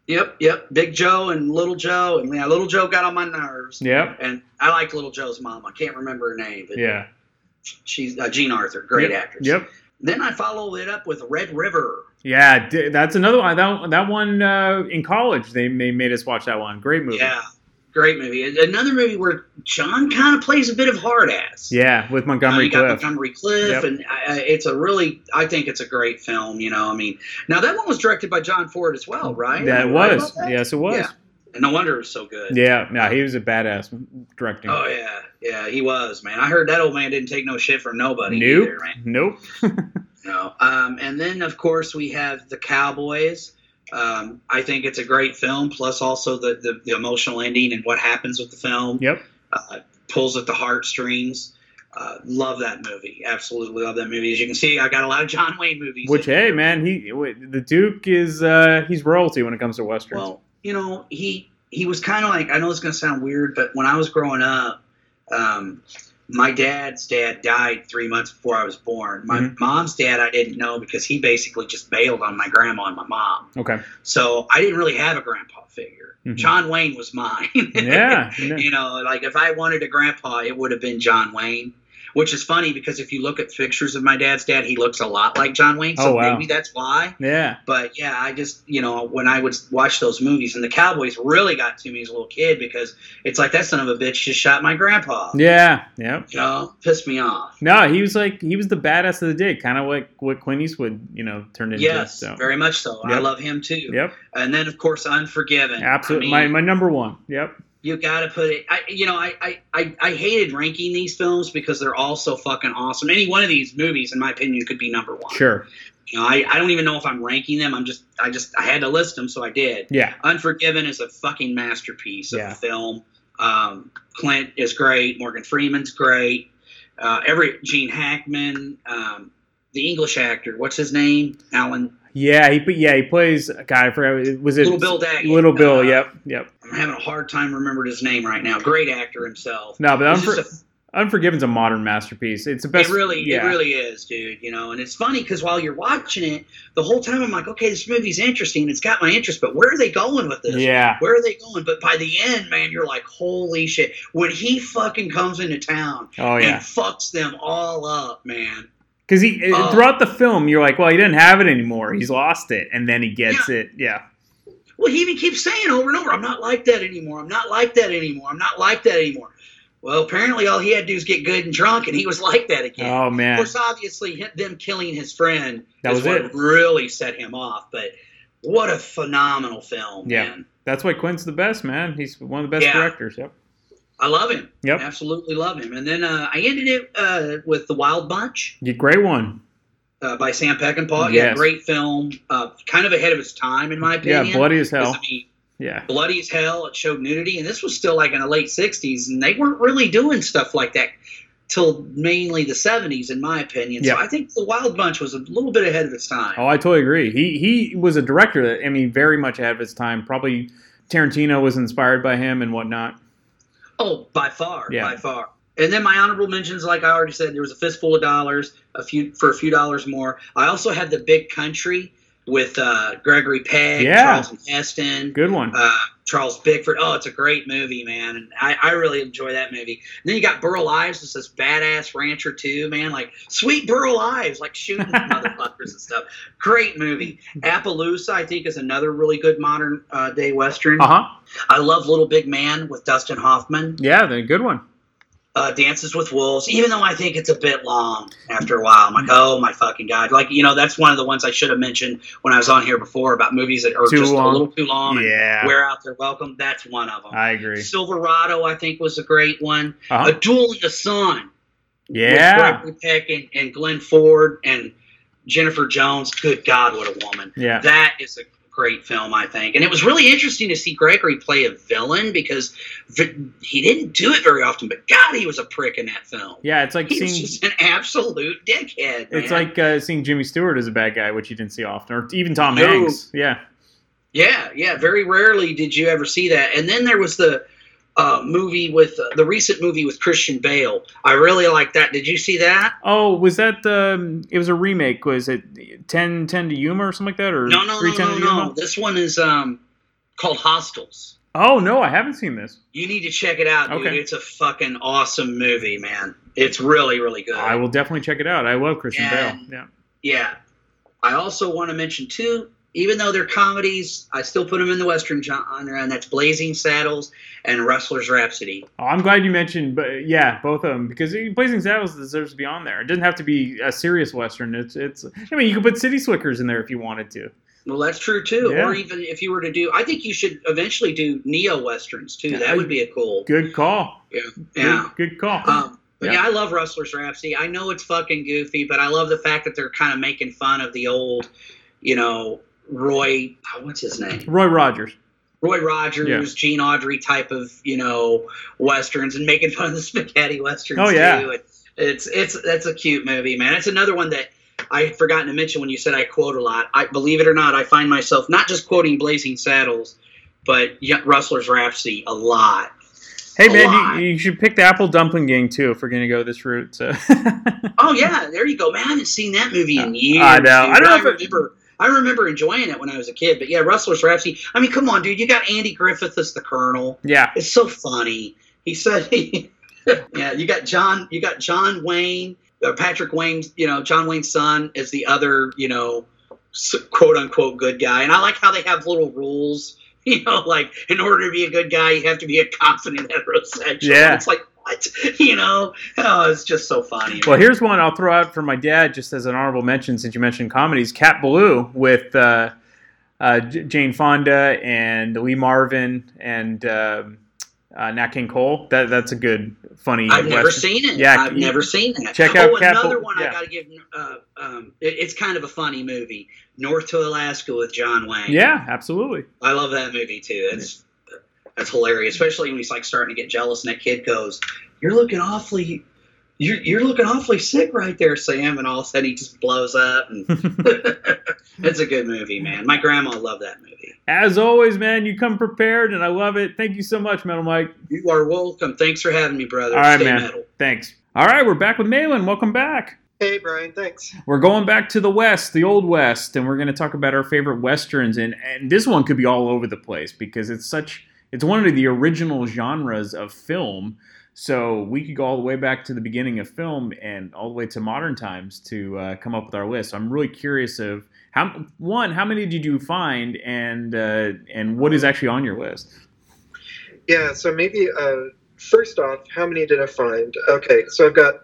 Yep, yep. Big Joe and Little Joe. And yeah, Little Joe got on my nerves. Yep. And I liked Little Joe's mom. I can't remember her name, but Yeah. She's uh, Jean Arthur. Great Yep. actress. Yep. Then I followed it up with Red River. Yeah, that's another one. That that one uh, in college they, they made us watch that one. Great movie. Yeah, great movie. Another movie where John kind of plays a bit of hard ass. Yeah, with Uh, Montgomery got Clift. Montgomery Clift, Yep. and uh, it's a really, I think it's a great film. You know, I mean, now that one was directed by John Ford as well, right? That I was. that? Yes, it was. Yeah, and no wonder it was so good. Yeah, no, he was a badass directing. Oh yeah, yeah, he was man. I heard that old man didn't take no shit from nobody nope. either, man. Nope. No. Um, and then of course we have the Cowboys. Um, I think it's a great film. Plus also the, the the emotional ending and what happens with the film. Yep. uh, pulls at the heartstrings. Uh, love that movie. Absolutely love that movie. As you can see, I got a lot of John Wayne movies. Which hey man, he the Duke is uh he's royalty when it comes to westerns. Well, you know, he he was kind of like I know it's going to sound weird, but when I was growing up, um, my dad's dad died three months before I was born. My Mhm. mom's dad I didn't know because he basically just bailed on my grandma and my mom. okay. So I didn't really have a grandpa figure. Mhm. John Wayne was mine. Yeah. yeah. you know, like if I wanted a grandpa, it would have been John Wayne. Which is funny because if you look at pictures of my dad's dad, he looks a lot like John Wayne. Oh, so Oh, wow. maybe that's why. Yeah. But yeah, I just you know when I would watch those movies, and the Cowboys really got to me as a little kid because it's like that son of a bitch just shot my grandpa. Yeah. Yeah. You know, pissed me off. No, he was like he was the badass of the day, kind of like what Clint Eastwood, you know, turned into. Yes, so. very much so. I love him too. Yep. And then of course Unforgiven. Absolutely. I mean, my my number one. Yep. You got to put it. I, you know, I, I, I, I hated ranking these films because they're all so fucking awesome. Any one of these movies, in my opinion, could be number one. Sure. You know, I, I don't even know if I'm ranking them. I'm just, I just, I had to list them, so I did. Yeah. Unforgiven is a fucking masterpiece of Yeah. a film. Um, Clint is great. Morgan Freeman's great. Uh, every Gene Hackman, um, the English actor, what's his name? Alan. Yeah, he yeah he plays a guy. I forgot. Was it Little Bill Daggett. Little Bill. Uh, yep, yep. I'm having a hard time remembering his name right now. Great actor himself. No, but Unfor- a Unforgiven's a modern masterpiece. It's the best. it really, yeah. it really is, dude. You know, and it's funny because while you're watching it, the whole time I'm like, okay, this movie's interesting. It's got my interest, but where are they going with this? Yeah. Where are they going? But by the end, man, you're like, holy shit! When he fucking comes into town Oh yeah. and fucks them all up, man. Because he uh, Oh. throughout the film, you're like, well, he didn't have it anymore. He's lost it, and then he gets it. Yeah. Well, he even keeps saying over and over, I'm not like that anymore. I'm not like that anymore. I'm not like that anymore. Well, apparently, all he had to do was get good and drunk, and he was like that again. Oh man! Of course, obviously, them killing his friend That is was what it. really set him off. But what a phenomenal film, Yeah. man. That's why Clint's the best, man. He's one of the best Yeah. directors. Yep. I love him. Yep. Absolutely love him. And then uh, I ended it uh, with The Wild Bunch You great one. Uh, by Sam Peckinpah. Yeah, Yes. great film. Uh, kind of ahead of its time, in my opinion. Yeah, bloody as hell. I mean, Yeah. bloody as hell. It showed nudity, and this was still like in the late '60s, and they weren't really doing stuff like that till mainly the '70s, in my opinion. Yeah. So I think the Wild Bunch was a little bit ahead of its time. Oh, I totally agree. He he was a director that I mean, very much ahead of his time. Probably Tarantino was inspired by him and whatnot. Oh, by far, Yeah. by far. And then my honorable mentions, like I already said, there was a fistful of dollars, a few for a few dollars more. I also had the Big Country with uh, Gregory Peck, Yeah. Charlton Heston, Good one. uh, Charles Bickford. Oh, it's a great movie, man, and I, I really enjoy that movie. And then you got Burl Ives, just this badass rancher too, man, like sweet Burl Ives, like shooting motherfuckers and stuff. Great movie. Appaloosa, I think, is another really good modern uh, day western. Uh huh. I love Little Big Man with Dustin Hoffman. Yeah, the good one. Uh, Dances with Wolves, even though I think it's a bit long after a while. I'm like, oh my fucking god! Like you know, that's one of the ones I should have mentioned when I was on here before about movies that are Too just long. a little too long. and Yeah. wear out their welcome. That's one of them. I agree. Silverado, I think, was a great one. Uh-huh. A Duel in the Sun. Yeah. With Gregory Peck and, and Glenn Ford and Jennifer Jones. Good God, what a woman. Yeah. That is a great film, I think. And it was really interesting to see Gregory play a villain because he didn't do it very often, but God, he was a prick in that film. Yeah, it's like He seeing just an absolute dickhead. it's like uh, seeing Jimmy Stewart as a bad guy, which you didn't see often, or even Tom No. Hanks. Yeah. Yeah, yeah. Very rarely did you ever see that. And then there was the uh, movie with uh, the recent movie with Christian Bale. I really like that. Did you see that? Oh, was that the? It was a remake. Was it 10, 10 to Yuma or something like that, or No, no, no, 310 no, no. This one is um, called Hostiles. Oh no, I haven't seen this. You need to check it out, dude. Okay. It's a fucking awesome movie, man. It's really, really good. I will definitely check it out. I love Christian And- Bale. Yeah. Yeah. I also want to mention too, even though they're comedies, I still put them in the western genre, and that's Blazing Saddles and Rustler's Rhapsody. Oh, I'm glad you mentioned, but yeah, both of them because Blazing Saddles deserves to be on there. It doesn't have to be a serious western. It's it's. I mean, you could put City Slickers in there if you wanted to. Well, that's true too. Yeah. Or even if you were to do, I think you should eventually do neo westerns too. That would be a cool. Good call. Yeah. Yeah. Good, good call. Um, but Yeah. yeah. I love Rustler's Rhapsody. I know it's fucking goofy, but I love the fact that they're kind of making fun of the old, you know, Roy. oh, What's his name? Roy Rogers. Roy Rogers, Yeah. Gene Autry type of you know westerns, and making fun of the spaghetti westerns Oh, yeah. too. It's it's that's a cute movie, man. It's another one that I had forgotten to mention when you said I quote a lot. I believe it or not, I find myself not just quoting Blazing Saddles, but Rustler's Rhapsody a lot. Hey A man, you, you should pick the Apple Dumpling Gang too if we're gonna go this route. So. Oh yeah, there you go, man. I haven't seen that movie in years. I know. dude. I don't know I if it- remember. I remember enjoying it when I was a kid, but yeah, Rustler's Rhapsody. I mean, come on, dude. You got Andy Griffith as the Colonel. yeah. It's so funny. He said, "Yeah, you got John. You got John Wayne, or Patrick Wayne. You know, John Wayne's son is the other. You know, quote unquote good guy. And I like how they have little rules. You know, like in order to be a good guy, you have to be a confident heterosexual. Yeah. It's like what? You know? Oh, it's just so funny. Well, here's one I'll throw out for my dad, just as an honorable mention, since you mentioned comedies. Cat Ballou with uh, uh, Jane Fonda and Lee Marvin and um, uh, Nat King Cole. That that's a good, funny. I've never Western. seen it. Yeah, I've you- never seen that. check out Oh, another one yeah. I got to give. Uh, um, it- it's kind of a funny movie. North to Alaska with John Wayne. Yeah, absolutely. I love that movie too. That's that's hilarious, especially when he's like starting to get jealous, and that kid goes, "You're looking awfully." You're, you're looking awfully sick right there, Sam, and all of a sudden he just blows up. And it's a good movie, man. My grandma loved that movie. As always, man, you come prepared, and I love it. Thank you so much, Metal Mike. You are welcome. Thanks for having me, brother. All right, Stay man. metal. Thanks. All right, we're back with Malin. Welcome back. Hey, Brian, thanks. We're going back to the West, the Old West, and we're going to talk about our favorite westerns. And, and this one could be all over the place because it's such it's one of the original genres of film. So we could go all the way back to the beginning of film and all the way to modern times to uh, come up with our list. So I'm really curious of how one, how many did you find, and uh, and what is actually on your list? Yeah, so maybe uh, first off, how many did I find? Okay, so I've got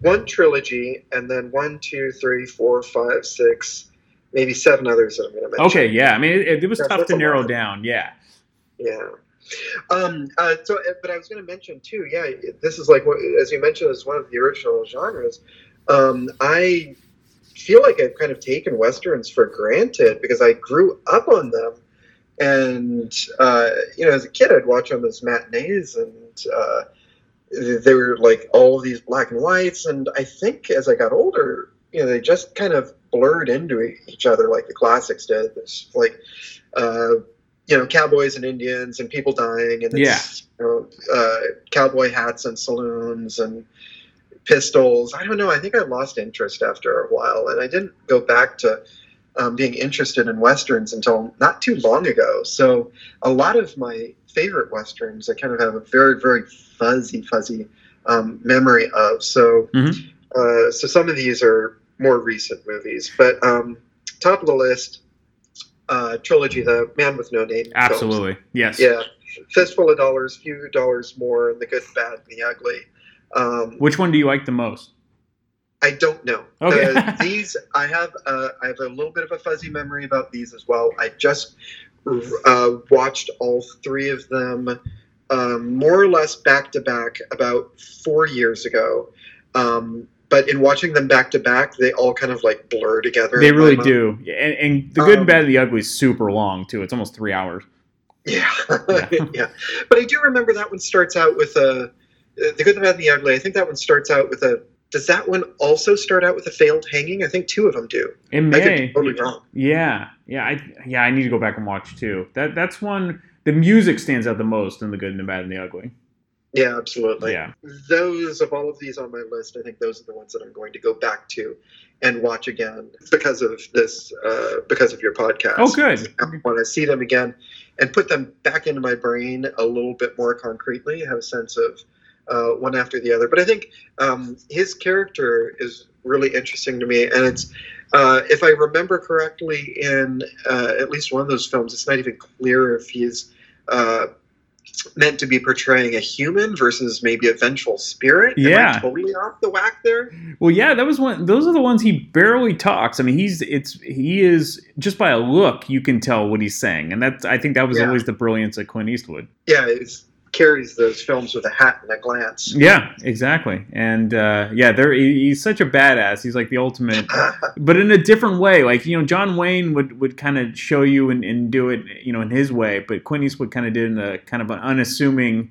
one trilogy, and then one, two, three, four, five, six, maybe seven others that I'm going to mention. Okay, yeah. I mean, it, it was Yeah, tough to narrow lot. down. Yeah. Yeah. Um, uh, so, uh, but I was going to mention too. Yeah, this is like as you mentioned, is one of the original genres. Um, I feel like I've kind of taken westerns for granted because I grew up on them, and uh, you know, as a kid, I'd watch them as matinees, and uh, they were like all these black and whites. And I think as I got older, you know, they just kind of blurred into each other like the classics did. Like. Uh, you know, cowboys and Indians and people dying, and it's, you know, uh, cowboy hats and saloons and pistols. I don't know. I think I lost interest after a while, and I didn't go back to um, being interested in westerns until not too long ago. So a lot of my favorite westerns, I kind of have a very, very fuzzy, fuzzy um, memory of. So, Mhm. uh, so some of these are more recent movies, but um, top of the list. Uh, trilogy, The Man with No Name. films. Absolutely. Yes. Yeah, fistful of dollars, few dollars more, and the good, bad, and the ugly. Um, Which one do you like the most? I don't know. Okay. Uh, these I have. Uh, I have a little bit of a fuzzy memory about these as well. I just uh, watched all three of them, um, more or less back to back, about four years ago. Um, but in watching them back to back, they all kind of like blur together. They really do. And, and the good, Um, bad, and the ugly is super long too. It's almost three hours. Yeah, Yeah. yeah. But I do remember that one starts out with a the good, the bad, and the ugly. I think that one starts out with a. Does that one also start out with a failed hanging? I think two of them do. It may. totally wrong. Yeah, yeah, I yeah. I need to go back and watch too. That that's one. The music stands out the most in the good, and the bad, and the ugly. Yeah, absolutely. Yeah. Those of all of these on my list, I think those are the ones that I'm going to go back to and watch again because of this, uh, because of your podcast. Oh, good. I want to see them again and put them back into my brain a little bit more concretely. Have a sense of uh, one after the other. But I think um, his character is really interesting to me, and it's. Uh, if I remember correctly, in uh, at least one of those films, it's not even clear if he's uh, meant to be portraying a human versus maybe a vengeful spirit. Yeah. totally off the whack there. Well, yeah, that was one. Those are the ones he barely talks. I mean, he's it's he is just by a look you can tell what he's saying, and that's I think that was Yeah. always the brilliance of Clint Eastwood. Yeah, it carries those films with a hat and a glance. Yeah, exactly. And uh, yeah, there he- he's such a badass. He's like the ultimate, but in a different way. Like you know, John Wayne would would kind of show you and, and do it, you know, in his way. But Clint Eastwood kind of did in a kind of an unassuming,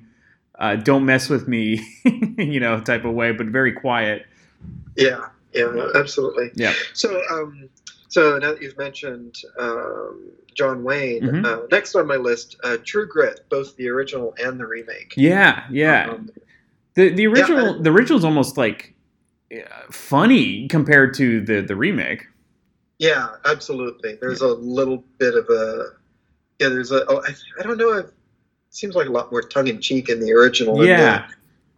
uh, "Don't mess with me," you know, type of way, but very quiet. Yeah, yeah, absolutely. Yeah. So, um, so now that you've mentioned um, John Wayne, Mhm. uh, next on my list, uh, True Grit, both the original and the remake. Yeah, yeah. Um, The the original I- the original's almost like uh, funny compared to the the remake. yeah, absolutely. There's a little bit of a yeah. There's a oh, I, I don't know. It seems like a lot more tongue in cheek in the original. Yeah.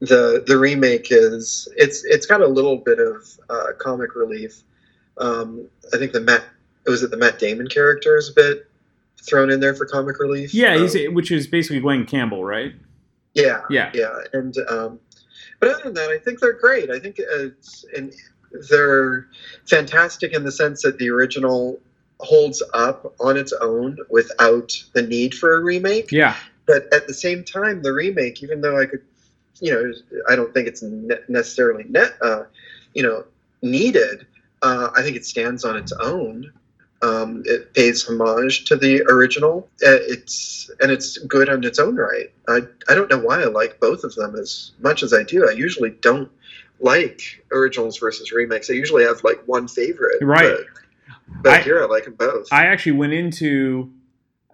The, the the remake is it's it's got a little bit of uh, comic relief. Um, I think the Matt was it the Matt Damon character is a bit thrown in there for comic relief. Yeah, he's Um, which is basically Glen Campbell, right? Yeah, Yeah. yeah, and um, but other than that, I think they're great. I think it's and they're fantastic in the sense that the original holds up on its own without the need for a remake. Yeah. but at the same time, the remake, even though I could, you know, I don't think it's ne- necessarily net, uh, you know, needed. Uh, I think it stands on its own. Um, it pays homage to the original. Uh, It's and it's good on its own right. I I don't know why I like both of them as much as I do. I usually don't like originals versus remakes. I usually have like one favorite. Right. But, but I- here I like them both. I actually went into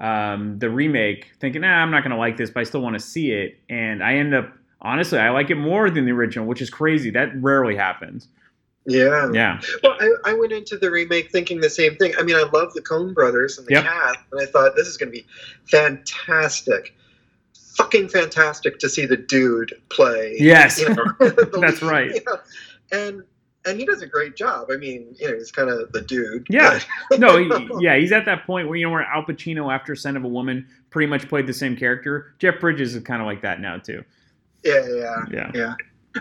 um, the remake thinking, nah, I'm not going to like this, but I still want to see it. And I end up, honestly, I like it more than the original, which is crazy. That rarely happens. Yeah. Yeah. Well, I, I went into the remake thinking the same thing. I mean, I love the Coen brothers and the Yep. cast, and I thought this is going to be fantastic. Fucking fantastic to see the dude play. Yes. you know, That's lead, right. you know. And and he does a great job. I mean, you know, he's kind of the dude. Yeah. No, he, yeah, he's at that point where, you know, where Al Pacino, after Scent of a Woman, pretty much played the same character. Jeff Bridges is kind of like that now, too. yeah, yeah, Yeah. yeah.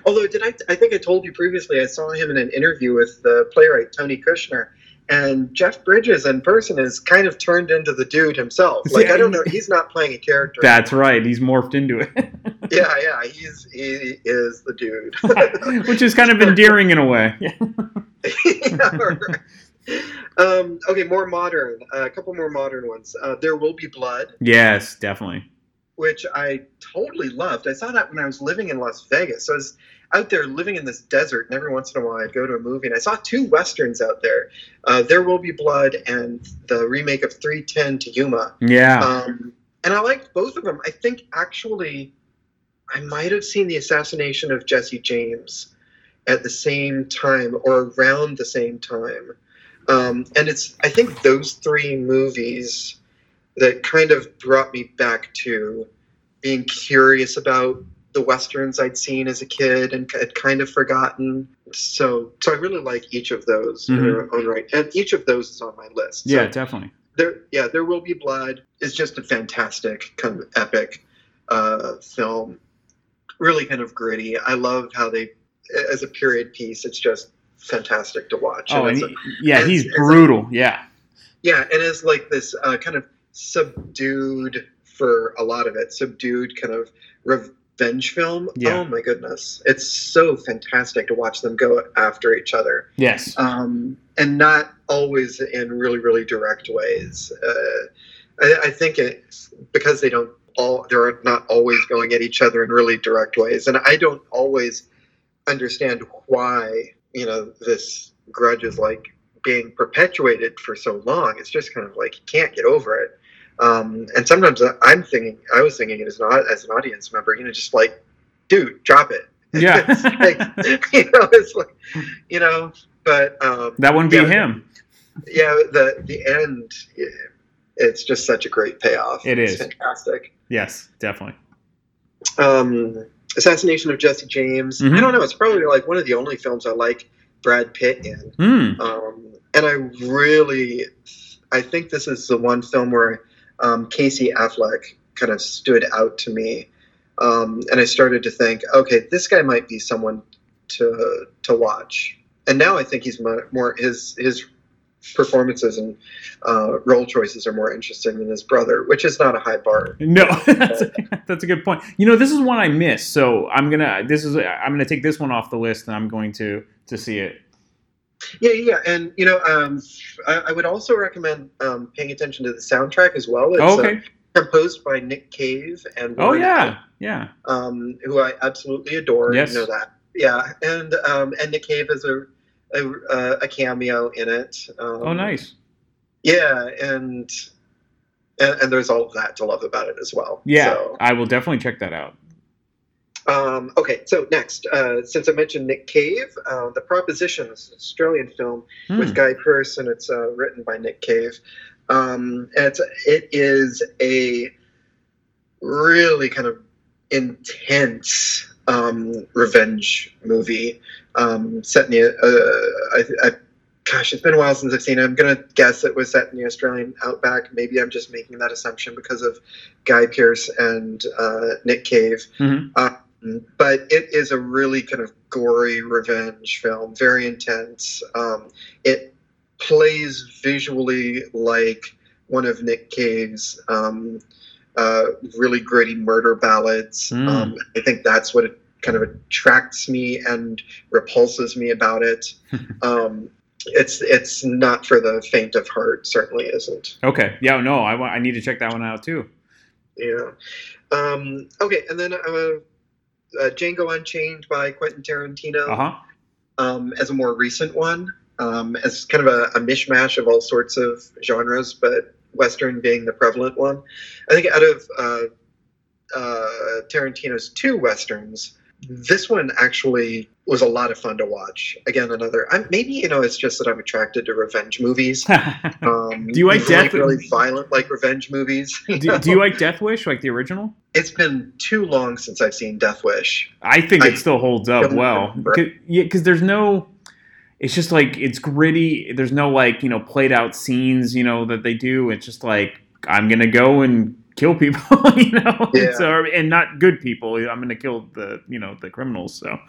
Although, did I? I think I told you previously. I saw him in an interview with the playwright Tony Kushner, and Jeff Bridges in person is kind of turned into the dude himself. Like Yeah, I don't know, he's not playing a character. That's right. He's morphed into it, yeah, yeah, he's he is the dude. which is kind of endearing in a way. Yeah, right. um, okay, more modern. Uh, a couple more modern ones. Uh, there will be blood, yes, definitely. Which I totally loved. I saw that when I was living in Las Vegas. So I was out there living in this desert, and every once in a while I'd go to a movie, and I saw two westerns out there. Uh, there will be blood and the remake of 310 to Yuma. Yeah. Um, and I liked both of them. I think actually, I might have seen the assassination of Jesse James at the same time or around the same time. Um, and it's, I think those three movies that kind of brought me back to being curious about the westerns I'd seen as a kid and had kind of forgotten. So, so I really like each of those in their own right, and each of those is on my list. So yeah, definitely. there yeah there will be blood is just a fantastic kind of epic uh, film really kind of gritty i love how they as a period piece it's just fantastic to watch Oh, and it's he, a- yeah, and he's brutal. Yeah. yeah and it's like this uh, kind of subdued for a lot of it subdued kind of revenge film Yeah. oh my goodness it's so fantastic to watch them go after each other Yes. um, and not always in really really direct ways. Uh, I, I think it because they don't all they're not always going at each other in really direct ways, and I don't always understand why you know this grudge is like being perpetuated for so long. It's just kind of like you can't get over it. Um, and sometimes I'm thinking, I was thinking it as an, as an audience member, you know, just like, dude, drop it. Yeah. Like, you know, it's like, you know, but um, That wouldn't be him. Yeah, the the end, it's just such a great payoff. It It's is. fantastic. Yes, definitely. Um, Assassination of Jesse James. Mhm. I don't know. It's probably like one of the only films I like Brad Pitt in. Hmm. Um, and I really, I think this is the one film where um, Casey Affleck kind of stood out to me, um, and I started to think, okay, this guy might be someone to to watch. And now I think he's more his his performances and uh, role choices are more interesting than his brother, which is not a high bar. No, that's a, that's a good point. You know, this is one I missed, so I'm gonna this is I'm gonna take this one off the list, and I'm going to to see it. Yeah, yeah, and you know, um, I, I would also recommend um, paying attention to the soundtrack as well. It's, Oh, uh, okay. composed by Nick Cave and Oh Warren yeah, yeah. um, who I absolutely adore. Yes. You know that. Yeah, and um, and Nick Cave is a a, uh, a cameo in it. Um, Oh nice. Yeah, and, and and there's all that to love about it as well. Yeah, So, I will definitely check that out. Um, okay, so next, uh, since I mentioned Nick Cave, uh, the Proposition, is an Australian film Hmm. with Guy Pearce, and it's uh, written by Nick Cave. Um, and it's it is a really kind of intense um, revenge movie um, set in the. Uh, I, I, gosh, it's been a while since I've seen it. I'm gonna guess it was set in the Australian outback. Maybe I'm just making that assumption because of Guy Pearce and uh, Nick Cave. Mhm. But it is a really kind of gory revenge film, very intense. Um, it plays visually like one of Nick Cave's um, uh, really gritty murder ballads. Mm. Um, I think that's what it kind of attracts me and repulses me about it. um, it's it's not for the faint of heart. Certainly isn't. Okay. Yeah. No, I, I need to check that one out too. Yeah. Um, okay, and then uh, uh, Django Unchained by Quentin Tarantino Uh huh. um, as a more recent one, um, as kind of a, a mishmash of all sorts of genres, but Western being the prevalent one. I think out of uh, uh, Tarantino's two Westerns, this one actually was a lot of fun to watch. Again, another. I'm, maybe you know, it's just that I'm attracted to revenge movies. Um, Do you like really, Death- really violent like revenge movies? do, do you like Death Wish, like the original? It's been too long since I've seen Death Wish. I think I it still holds up well. Cause, yeah, because there's no. It's just like it's gritty. There's no like you know played out scenes you know that they do. It's just like I'm gonna go and kill people, you know, Yeah. so, and not good people. I'm gonna kill the you know the criminals. So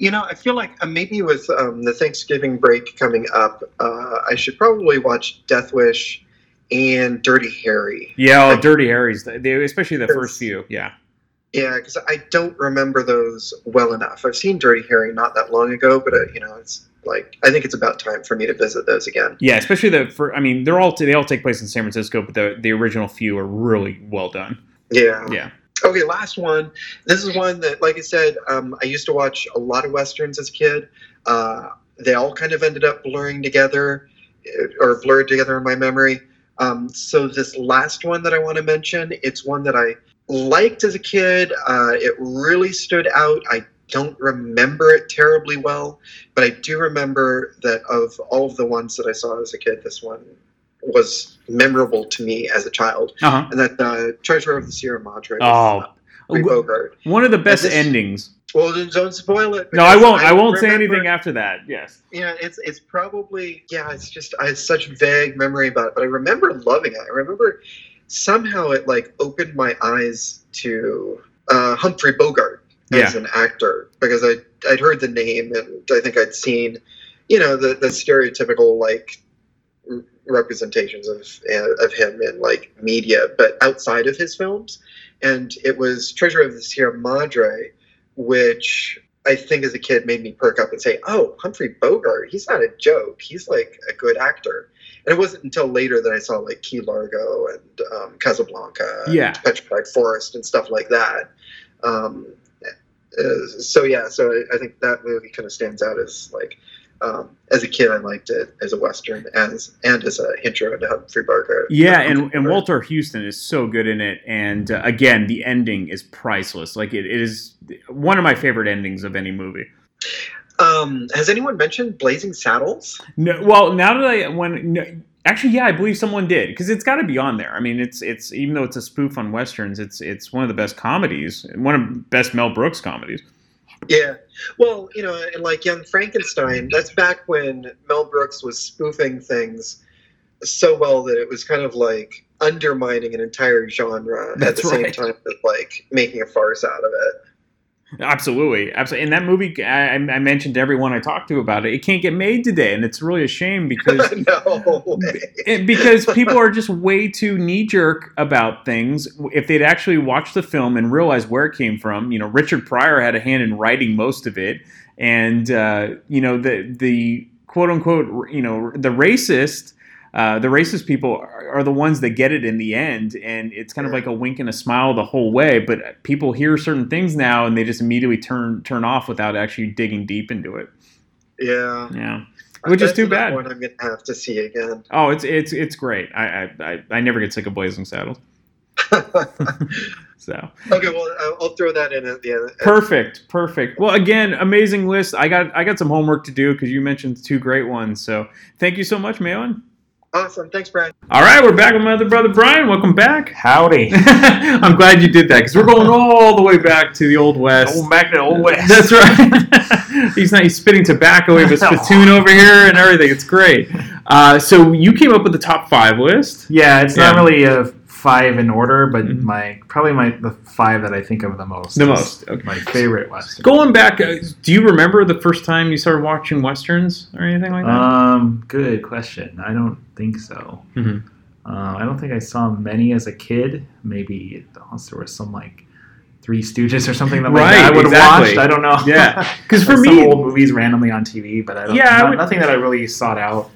You know, I feel like uh, maybe with um, the Thanksgiving break coming up, uh, I should probably watch Death Wish and Dirty Harry. yeah, oh, Dirty Harry's, they, especially the first few. Yeah, Yeah, because I don't remember those well enough. I've seen Dirty Harry not that long ago, but uh, you know, it's like I think it's about time for me to visit those again. yeah, especially the for. I mean, they're all they all take place in San Francisco, but the the original few are really well done. Yeah. Yeah. Okay, last one. This is one that, like I said, um, I used to watch a lot of westerns as a kid. Uh, they all kind of ended up blurring together, uh, or blurred together in my memory. Um, so this last one that I want to mention, it's one that I liked as a kid. Uh, it really stood out. I don't remember it terribly well, but I do remember that of all of the ones that I saw as a kid, this one was memorable to me as a child Uh huh. and that uh, Treasure of the Sierra Madre. Oh. uh, Bogart. One of the best this- endings. Well, don't spoil it. No, I won't. I won't say anything after that. Yes. Yeah, it's it's probably yeah. It's just I have such vague memory about it, but I remember loving it. I remember somehow it like opened my eyes to uh, Humphrey Bogart as Yeah. an actor because I I'd heard the name and I think I'd seen you know the the stereotypical like representations of uh, of him in like media, but outside of his films. And it was Treasure of the Sierra Madre, which I think as a kid made me perk up and say, "Oh, Humphrey Bogart, he's not a joke. He's like a good actor." And it wasn't until later that I saw like Key Largo and um, Casablanca, Yeah. and Petrified Forest, and stuff like that. Um, uh, so yeah, so I, I think that movie kind of stands out as like um, as a kid I liked it as a western as and as a intro to Humphrey Bogart. Yeah, Humphrey and, and Walter Huston is so good in it, and uh, again, the ending is priceless. Like it, it is one of my favorite endings of any movie. Um, has anyone mentioned Blazing Saddles? No, well, now that I when no, actually, yeah, I believe someone did because it's got to be on there. I mean, it's it's even though it's a spoof on westerns, it's it's one of the best comedies, one of the best Mel Brooks comedies. Yeah. Well, you know, and like Young Frankenstein, that's back when Mel Brooks was spoofing things so well that it was kind of like undermining an entire genre That's at the right. same time as like making a farce out of it. Absolutely, absolutely. And that movie, I, I mentioned to everyone I talked to about it. It can't get made today, and it's really a shame because no it- because people are just way too knee jerk about things. If they'd actually watched the film and realized where it came from, you know, Richard Pryor had a hand in writing most of it, and uh, you know the the quote unquote you know the racist. Uh, the racist people are, are the ones that get it in the end, and it's kind of like a wink and a smile the whole way. But people hear certain things now, and they just immediately turn turn off without actually digging deep into it. Yeah. Yeah, which is too bad. One I'm gonna have to see again. Oh, it's it's it's great. I I, I, never get sick of Blazing Saddles. So Okay, well, I'll- I'll throw that in at the end. perfect, perfect. Well, again, amazing list. I got I got some homework to do because you mentioned two great ones. So thank you so much, Malin. Awesome. Thanks, Brian. All right, we're back with my other brother Brian. Welcome back. Howdy. I'm glad you did that because we're going all the way back to the old west. Going back to the old west. That's right. he's not. He's spitting tobacco. We have a spittoon over here and everything. It's great. Uh, so you came up with the top five list. Yeah, it's Yeah. not really a five in order, but Mhm. my probably my the five that I think of the most. The most, okay. My favorite western. Going back, uh, do you remember the first time you started watching westerns or anything like that? Um, good question. I don't think so. Mhm. Uh, I don't think I saw many as a kid. Maybe there was some like Three Stooges or something that like Right, that I would have exactly. watched. I don't know. Yeah, because for Some me- old movies randomly on TV, but I don't. Yeah, not- would- nothing that I really sought out.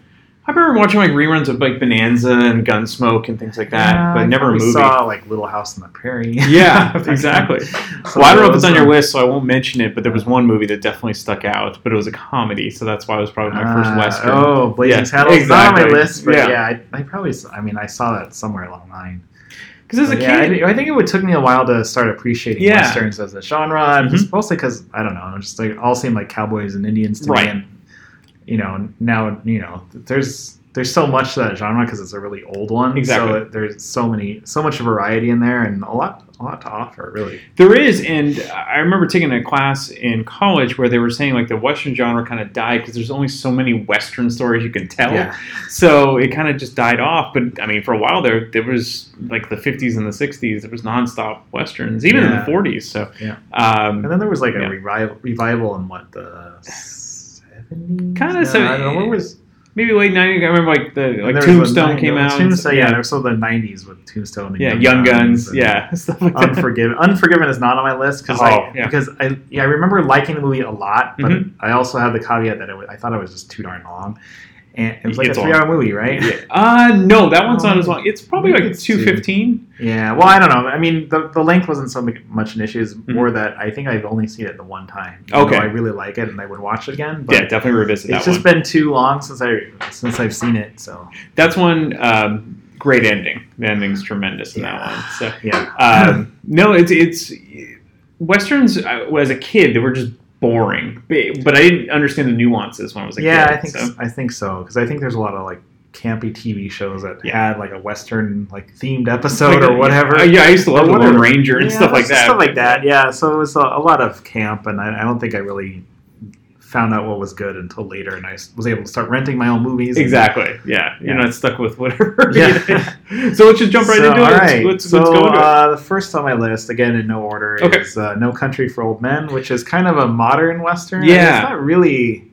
I remember watching like reruns of like Bonanza and Gunsmoke and things like that, Yeah, but I never a probably movie. Saw like Little House on the Prairie. yeah, exactly. Some well, I don't know if it's on your um, list, so I won't mention it. But there was one movie that definitely stuck out, but it was a comedy, so that's why it was probably my first Ah, western. Oh, Blazing Yeah, Saddles. Not on my exactly. list, but Yeah. yeah, I, I probably. I mean, I saw that somewhere along the line. Because as a But yeah, kid, I, I think it would took me a while to start appreciating Yeah. westerns as a genre, Mhm. just mostly because I don't know, just like all seem like cowboys and Indians to Right. me, and you know now you know there's there's so much to that genre because it's a really old one. Exactly. So there's so many so much variety in there and a lot a lot to offer really. There is, and I remember taking a class in college where they were saying like the Western genre kind of died because there's only so many Western stories you can tell. Yeah. So it kind of just died off. But I mean, for a while there, there was like the 50s and the 60s, there was nonstop Westerns, even in the 40s. So Yeah. um, And then there was like a Yeah. revival revival in what the seventies. Kinda no, so- I don't know what was maybe late 90s. I remember like the like Tombstone came out. Tombstone, yeah, there was also the nineties with Tombstone. And yeah, Young Guns, and yeah, stuff like that. Unforgiven. Unforgiven is not on my list because Oh, I yeah. because I yeah I remember liking the movie a lot, but Mhm. I also had the caveat that it was, I thought it was just too darn long, and it was like It's a long. three-hour movie, right? Yeah. Uh no, that one's not as long. It's probably maybe like it's two. Yeah. Well, I don't know. I mean, the, the length wasn't so much an issue. It's Mhm. more that I think I've only seen it the one time. Okay. I really like it, and I would watch it again. But Yeah, definitely revisit it's just one. been too long since I since I've seen it. So That's one um, great ending. The ending's tremendous in that one. So yeah. um, no, it's it's westerns. uh, As a kid, they were just boring, but I didn't understand the nuances when I was a yeah, kid. I think so. I think so because I think there's a lot of like campy TV shows that Yeah. had like a western like themed episode Like, or whatever. uh, yeah, I used to love Lone. Ranger and Yeah, stuff like that. Stuff like that. Yeah, so it was a, a lot of camp, and I, I don't think I really found out what was good until later, and I was able to start renting my own movies. Exactly. Yeah, you're Yeah. not stuck with whatever. Yeah. so let's just jump right So, into it. all Let's, let's, so let's go into it. uh, the first on my list, again in no order, Okay. is uh, No Country for Old Men, which is kind of a modern western. Yeah. it's not really.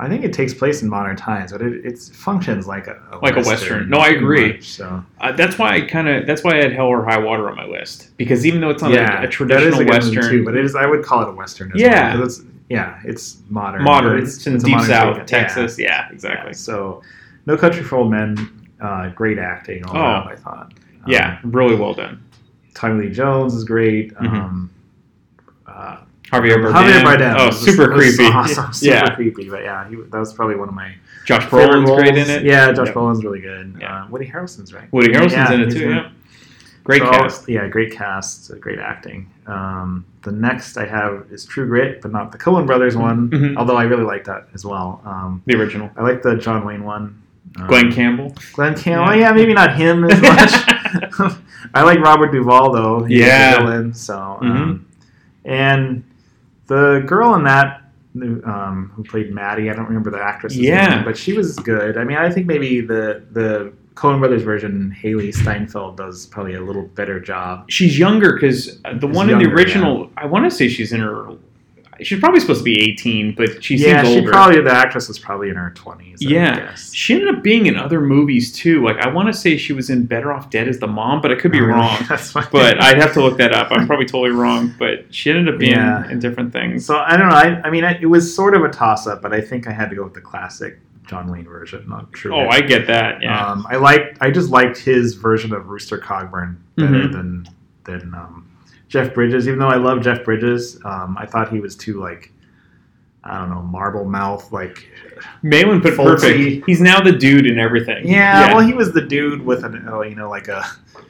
I think it takes place in modern times, but it, it functions like a, Like a western. No, I agree. much, so Uh, that's why I kind of that's why I had Hell or High Water on my list because even though it's not yeah, a, a traditional a western, too, but it is. I would call it a western. As Yeah. well, it's, yeah, it's modern. modern, but it's, in it's deep south take- Texas. Yeah, Yeah, exactly. yeah. So, No Country for Old Men, uh, great acting. All Oh. around, I thought. Um, Yeah, really well done. Tommy Lee Jones is great. Mhm. Um, uh, Javier Bardem. Javier Bardem. Oh, was- super creepy. Awesome. Super Yeah. creepy. But yeah, he, that was probably one of my Josh Brolin's great in it. Yeah, Josh Yep. Brolin's really good. Yeah. Uh, Woody Harrelson's right. Woody Harrelson's Yeah, in it too. Yeah, great So, cast. Yeah, great cast. uh, Great acting. Um, the next I have is True Grit, but not the Coen Brothers one. Mhm. Although I really like that as well. Um, The original. I like the John Wayne one. Um, Glen Campbell. Glen Campbell. Yeah. Yeah. maybe not him as much. I like Robert Duvall though. He's Yeah. villain. So, um, and the girl in that um, who played Maddie, I don't remember the actress's Yeah. name, but she was good. I mean, I think maybe the the Coen Brothers version, Hailee Steinfeld, does probably a little better job. She's younger because the She's one in the younger, original, I want to say she's in her. She's probably supposed to be 18, but she yeah, seems she older. probably the actress was probably in her twenties. Yeah. guess. She ended up being in other movies too. Like I want to say she was in Better Off Dead as the mom, but I could be Oh, wrong. But I'd have to look that up. I'm probably totally wrong. But she ended up being Yeah. in different things. So I don't know. I, I mean, I, it was sort of a toss up, but I think I had to go with the classic John Wayne version, not sure. Oh, I get that. Yeah. Um, I liked. I just liked his version of Rooster Cogburn better Mhm. than than um, Jeff Bridges. Even though I love Jeff Bridges, um, I thought he was too like I don't know, marble mouth. Like Malin put perfect. He's now the dude in everything. yeah, well, he was the dude with an oh, you know, like a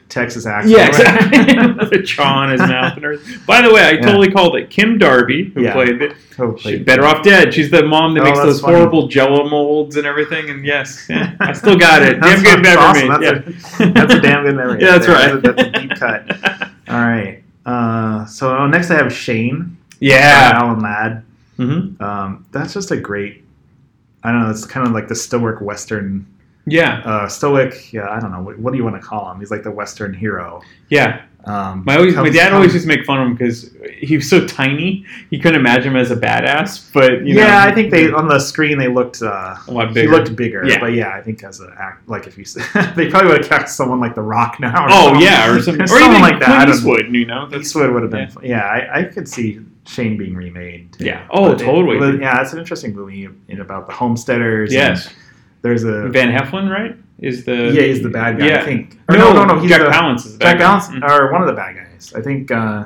Texas accent. Yeah, exactly. the chaw in his mouth and everything. By the way, I Yeah. totally called it Kim Darby, who Yeah. played it. Played- Better Off Dead. She's the mom that Oh, makes those funny. horrible Jello molds and everything. And yes, yeah, I still got it. That's Damn good awesome. memory. That's, yeah. a, that's a damn good memory. Yeah, that's there. right. That's a, that's a deep cut. All right. Uh, so next I have Shane. Yeah. Alan Ladd. hmm Um, that's just a great. I don't know. It's kind of like the stoic Western. Yeah. Uh, stoic. Yeah, I don't know. What, what do you want to call him? He's like the Western hero. Yeah. Um, My always, my dad always used to make fun of him because he was so tiny. He couldn't imagine him as a badass. But you yeah, know, I think they on the screen they looked uh, a lot bigger. he looked bigger. Yeah. But yeah, I think as an act, like if you they probably would have cast someone like The Rock now. Or Oh something. yeah, or something, or someone even like that. Clint. Eastwood. You know, that's Eastwood would have been. yeah. fun. Yeah, I, I could see Shane being remade. Too. Yeah. Oh, But totally. but yeah, it's an interesting movie in about the homesteaders. and yes. There's a Van Heflin, right? Is the yeah, he's the bad guy. Yeah. I think. Or No, no, no, no. He's Jack the, Palance is the Jack bad guy. Palance, Mm. or one of the bad guys. I think. Uh,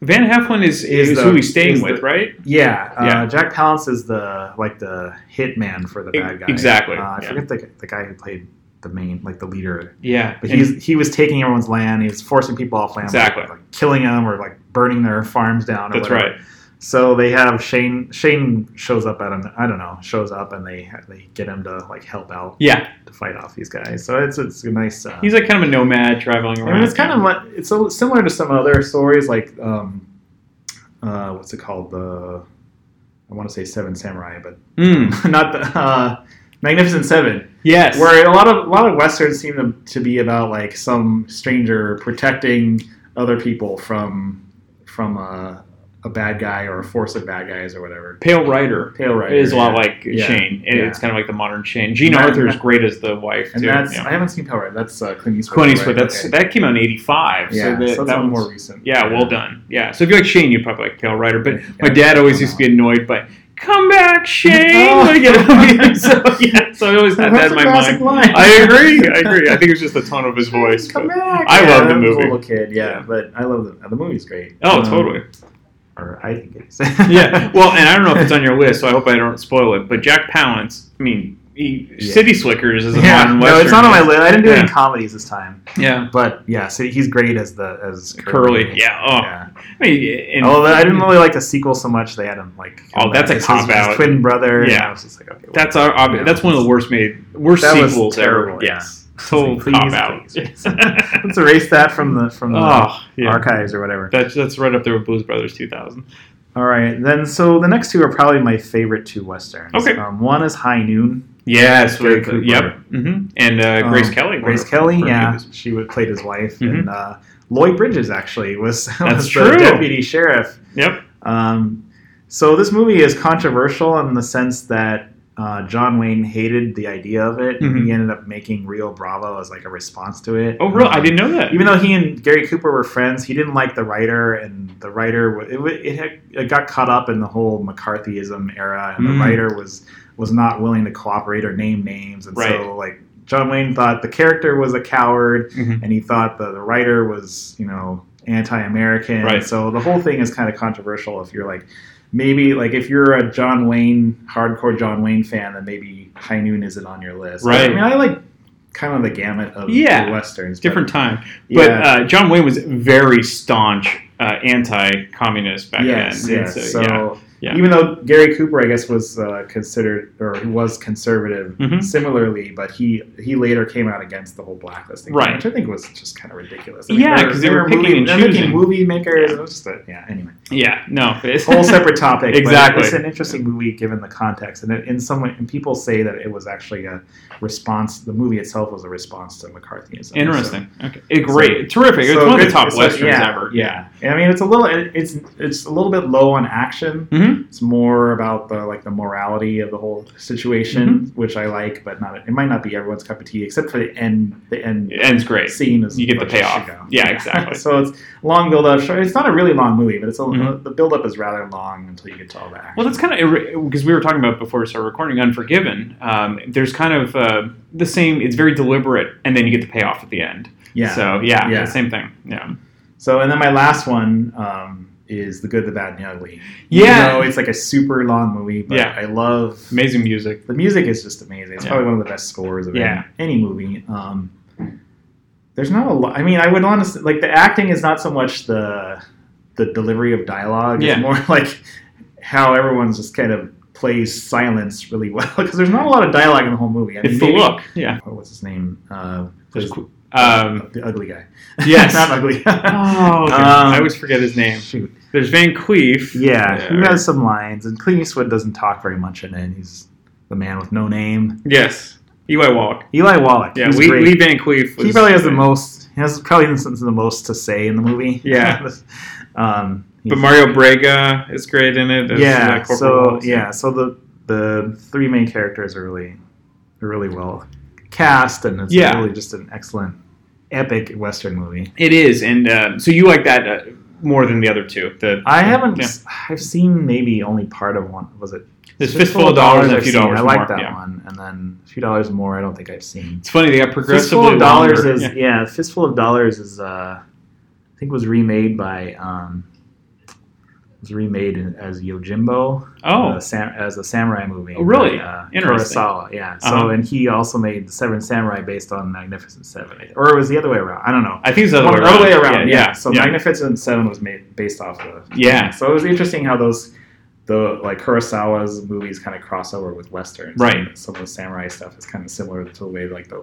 Van Heflin is, Is is, the- who he's staying with, the- right? yeah, uh, Yeah. Jack Palance is the like the hitman for the bad guy. exactly, Uh, I yeah. forget the, the guy who played the main, like the leader. Yeah. But he's he was taking everyone's land. He was forcing people off land. Exactly. Like, like killing them or like burning their farms down. Or That's whatever. right. So they have Shane. Shane shows up at him. I don't know. Shows up and they they get him to like help out Yeah. to fight off these guys. So it's it's a nice. Uh, He's like kind of a nomad traveling around. I mean, it's kind of like it's a, similar to some other stories, like um, uh, what's it called? The I want to say Seven Samurai, but Mm. not the uh, Magnificent Seven, Yes. where a lot of a lot of westerns seem to, to be about like some stranger protecting other people from from a, a bad guy or a force of bad guys or whatever. Pale Rider. Pale Rider is a lot yeah. like Yeah. Shane. It- Yeah. It's kind of like the modern Shane. Jean that- Arthur is great as the wife And too. that's. I haven't seen Pale Rider. That's uh, Clint Eastwood. Clint Eastwood. right? That's Okay. that came out in '85. yeah, so, that, so that's that more recent. Yeah, well done. Yeah. So if you like Shane, you probably like Pale Rider. But my dad always used to be annoyed by "Come back, Shane." Oh. You know, so yeah, so I always had that in my mind. line. I agree. I agree. I think it was just the tone of his voice. Come but- back. I love the movie. I was. A little kid, yeah, Yeah. but I love the the movie's great. Oh, Um, totally. Or I think it is. yeah. Well, and I don't know if it's on your list, so I hope I don't spoil it. But Jack Palance, I mean, he, Yeah. City Slickers is a yeah. modern No, it's not on my list. I didn't do Yeah. any comedies this time, Yeah. but yeah, so he's great as the as Curly. Yeah. Oh. Yeah. I mean, Although I didn't really like the sequel so much. They had him like Oh, that's a his- cop-out. His twin brother. Yeah. I was just like, okay, That's our, obvi- that's one of the worst made worst That sequels terrible, ever. yeah. Yes. Total Please, cop out. please. Let's erase that from the from the oh, yeah. archives or whatever. That's that's right up there with Blues Brothers 2000. All right, then. So the next two are probably my favorite two westerns. Okay. Um, one is High Noon. Yes. Gary with- Cooper. yep. hmm And uh, Grace Um, Kelly. Grace one Kelly, one yeah, his- she would played his wife, Mhm. and uh, Lloyd Bridges actually was, That's was true. the deputy sheriff. Yep. Um, so this movie is controversial in the sense that uh, John Wayne hated the idea of it, and Mhm. he ended up making Rio Bravo as like a response to it. Oh, really? I Um, didn't know that. even though he and Gary Cooper were friends, he didn't like the writer, and the writer it, it, had, it got caught up in the whole McCarthyism era, and Mm. the writer was was not willing to cooperate or name names, and Right. so like John Wayne thought the character was a coward, Mhm. and he thought the, the writer was you know anti-American. Right. So the whole thing is kind of controversial. If you're like maybe like if you're a John Wayne hardcore John Wayne fan, then maybe High Noon isn't on your list. But, Right. I mean, I like kind of the gamut of Yeah. the westerns. but- Different time. But Yeah. uh, John Wayne was very staunch uh, anti-communist back yes, then. yes. And So, yeah. Yeah. even though Gary Cooper, I guess, was uh, considered or he was conservative Mhm. similarly, but he he later came out against the whole blacklisting, thing, Right. which I think was just kind of ridiculous. Yeah, they're- 'cause they were movie, picking and making choosing. movie makers. It was just a, yeah. Anyway, Yeah, no, it's whole separate topic. Exactly. it's an interesting movie given the context, and it, in some way, and people say that it was actually a response. The movie itself was a response to McCarthyism. so- Interesting. Okay, It- great, terrific. It's so one of the top so, westerns yeah, ever. Yeah, and I mean it's a little it- it's it's a little bit low on action. Mhm. It's more about the like the morality of the whole situation, Mm-hmm. which I like, but not it might not be everyone's cup of tea, except for the end. The end It ends great. scene is You get the what it should payoff. go. Yeah, exactly. so it's long build up. Sure, It's not a really long movie, but it's a, Mhm. the build up is rather long until you get to all that. Well, that's kind of because we were talking about before we started recording Unforgiven. Um, there's kind of uh, the same. It's very deliberate, and then you get the payoff at the end. yeah. So yeah, Yeah. same thing. Yeah. So and then my last one um, is the good, the bad, and the ugly. Yeah. it's like a super long movie, but Yeah. I love Amazing music. the music is just amazing. It's Yeah. probably one of the best scores of Yeah. any, any movie. Um, there's not a lot. I mean, I would honestly like the acting is not so much the the delivery of dialogue. Yeah. It's more like how everyone's just kind of plays silence really well because there's not a lot of dialogue in the whole movie. I It's mean, the maybe- look. Yeah. Oh, what's his name? Uh, plays- Um, the ugly guy. yes. not ugly. oh, okay. Um, I always forget his name. Shoot. There's Van Cleef. Yeah, he has some lines, and Clint Eastwood doesn't talk very much in it. He's the man with no name. Yes. Eli Wallach. Eli Wallach. Yeah, he's Lee, great. Lee Van Cleef. Was, he probably has the most he has probably the, the most to say in the movie. Yeah. um, But he's- Mario Brega is great in it. as, yeah. uh, so Waltz. yeah, so the the three main characters are really are really well cast, and it's Yeah. really just an excellent epic western movie. It is, and uh, so you like that uh, more than the other two. The I haven't. Yeah. I've seen maybe only part of one. Was it? There's Fistful of Dollars and a Few. Dollars I like that yeah. one, and then a few dollars more. I don't think I've seen. It's funny they got Fistful progressively of Dollars longer. is Yeah. yeah. Fistful of Dollars is uh, I think was remade by um, was remade in, as Yojimbo. Oh. uh, sam- as a samurai movie. Oh, really? by, uh, Interesting. Kurosawa, yeah. So Uh-huh. and he also made the Seven Samurai based on Magnificent Seven, or it was the other way around. I don't know. I think it's the other way One- around. way around. Yeah, Yeah. yeah, So yeah. Magnificent Seven was made based off of. Yeah. So it was interesting how those. The like Kurosawa's movies kind of cross over with westerns. Right. Some of the samurai stuff is kind of similar to the way like the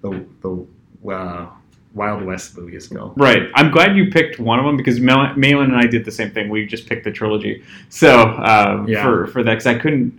the the uh, Wild West movies go. Right. I'm glad you picked one of them because Mel- Malin and I did the same thing. We just picked the trilogy. So um, Yeah. for for that, because I couldn't.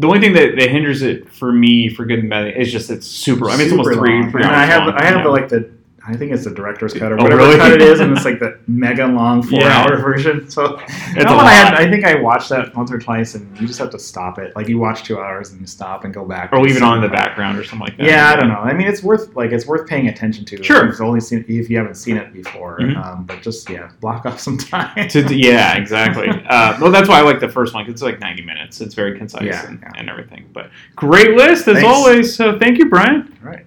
The only thing that, that hinders it for me for good and bad is just it's super. I mean, it's almost Super three. long. three And I have long, I have yeah. the like the I think it's the director's cut or Oh, whatever really? cut it is, and it's like the mega long four Yeah. hour version. So It's that a one I had. I think I watched that once or twice, and you just have to stop it. Like you watch two hours and you stop and go back, or it on in the background or something like that. Yeah, I don't know. I mean, it's worth like it's worth paying attention to. Sure. if you've only seen if you haven't seen it before. Mhm. Um, but just yeah, block off some time. To, yeah, exactly. Uh, well, that's why I like the first one because It's like 90 minutes. It's very concise Yeah, and, yeah. and everything. But great list as Thanks. always. So thank you, Brian. right.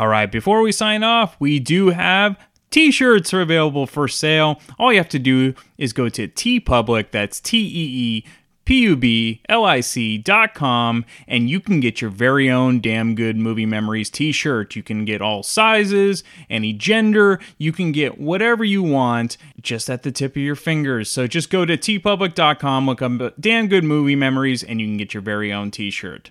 All right, before we sign off, we do have t-shirts are available for sale. All you have to do is go to TeePublic, that's T E E P U B L I C dot com, and you can get your very own Damn Good Movie Memories t shirt. You can get all sizes, any gender, you can get whatever you want just at the tip of your fingers. So just go to teepublic.com, look up Damn Good Movie Memories, and you can get your very own t shirt.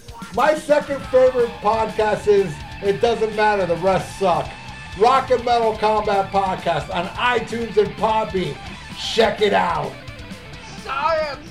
my second favorite podcast is It Doesn't Matter, the rest suck. Rock and Metal Combat Podcast on iTunes and Podbean. Check it out. Science!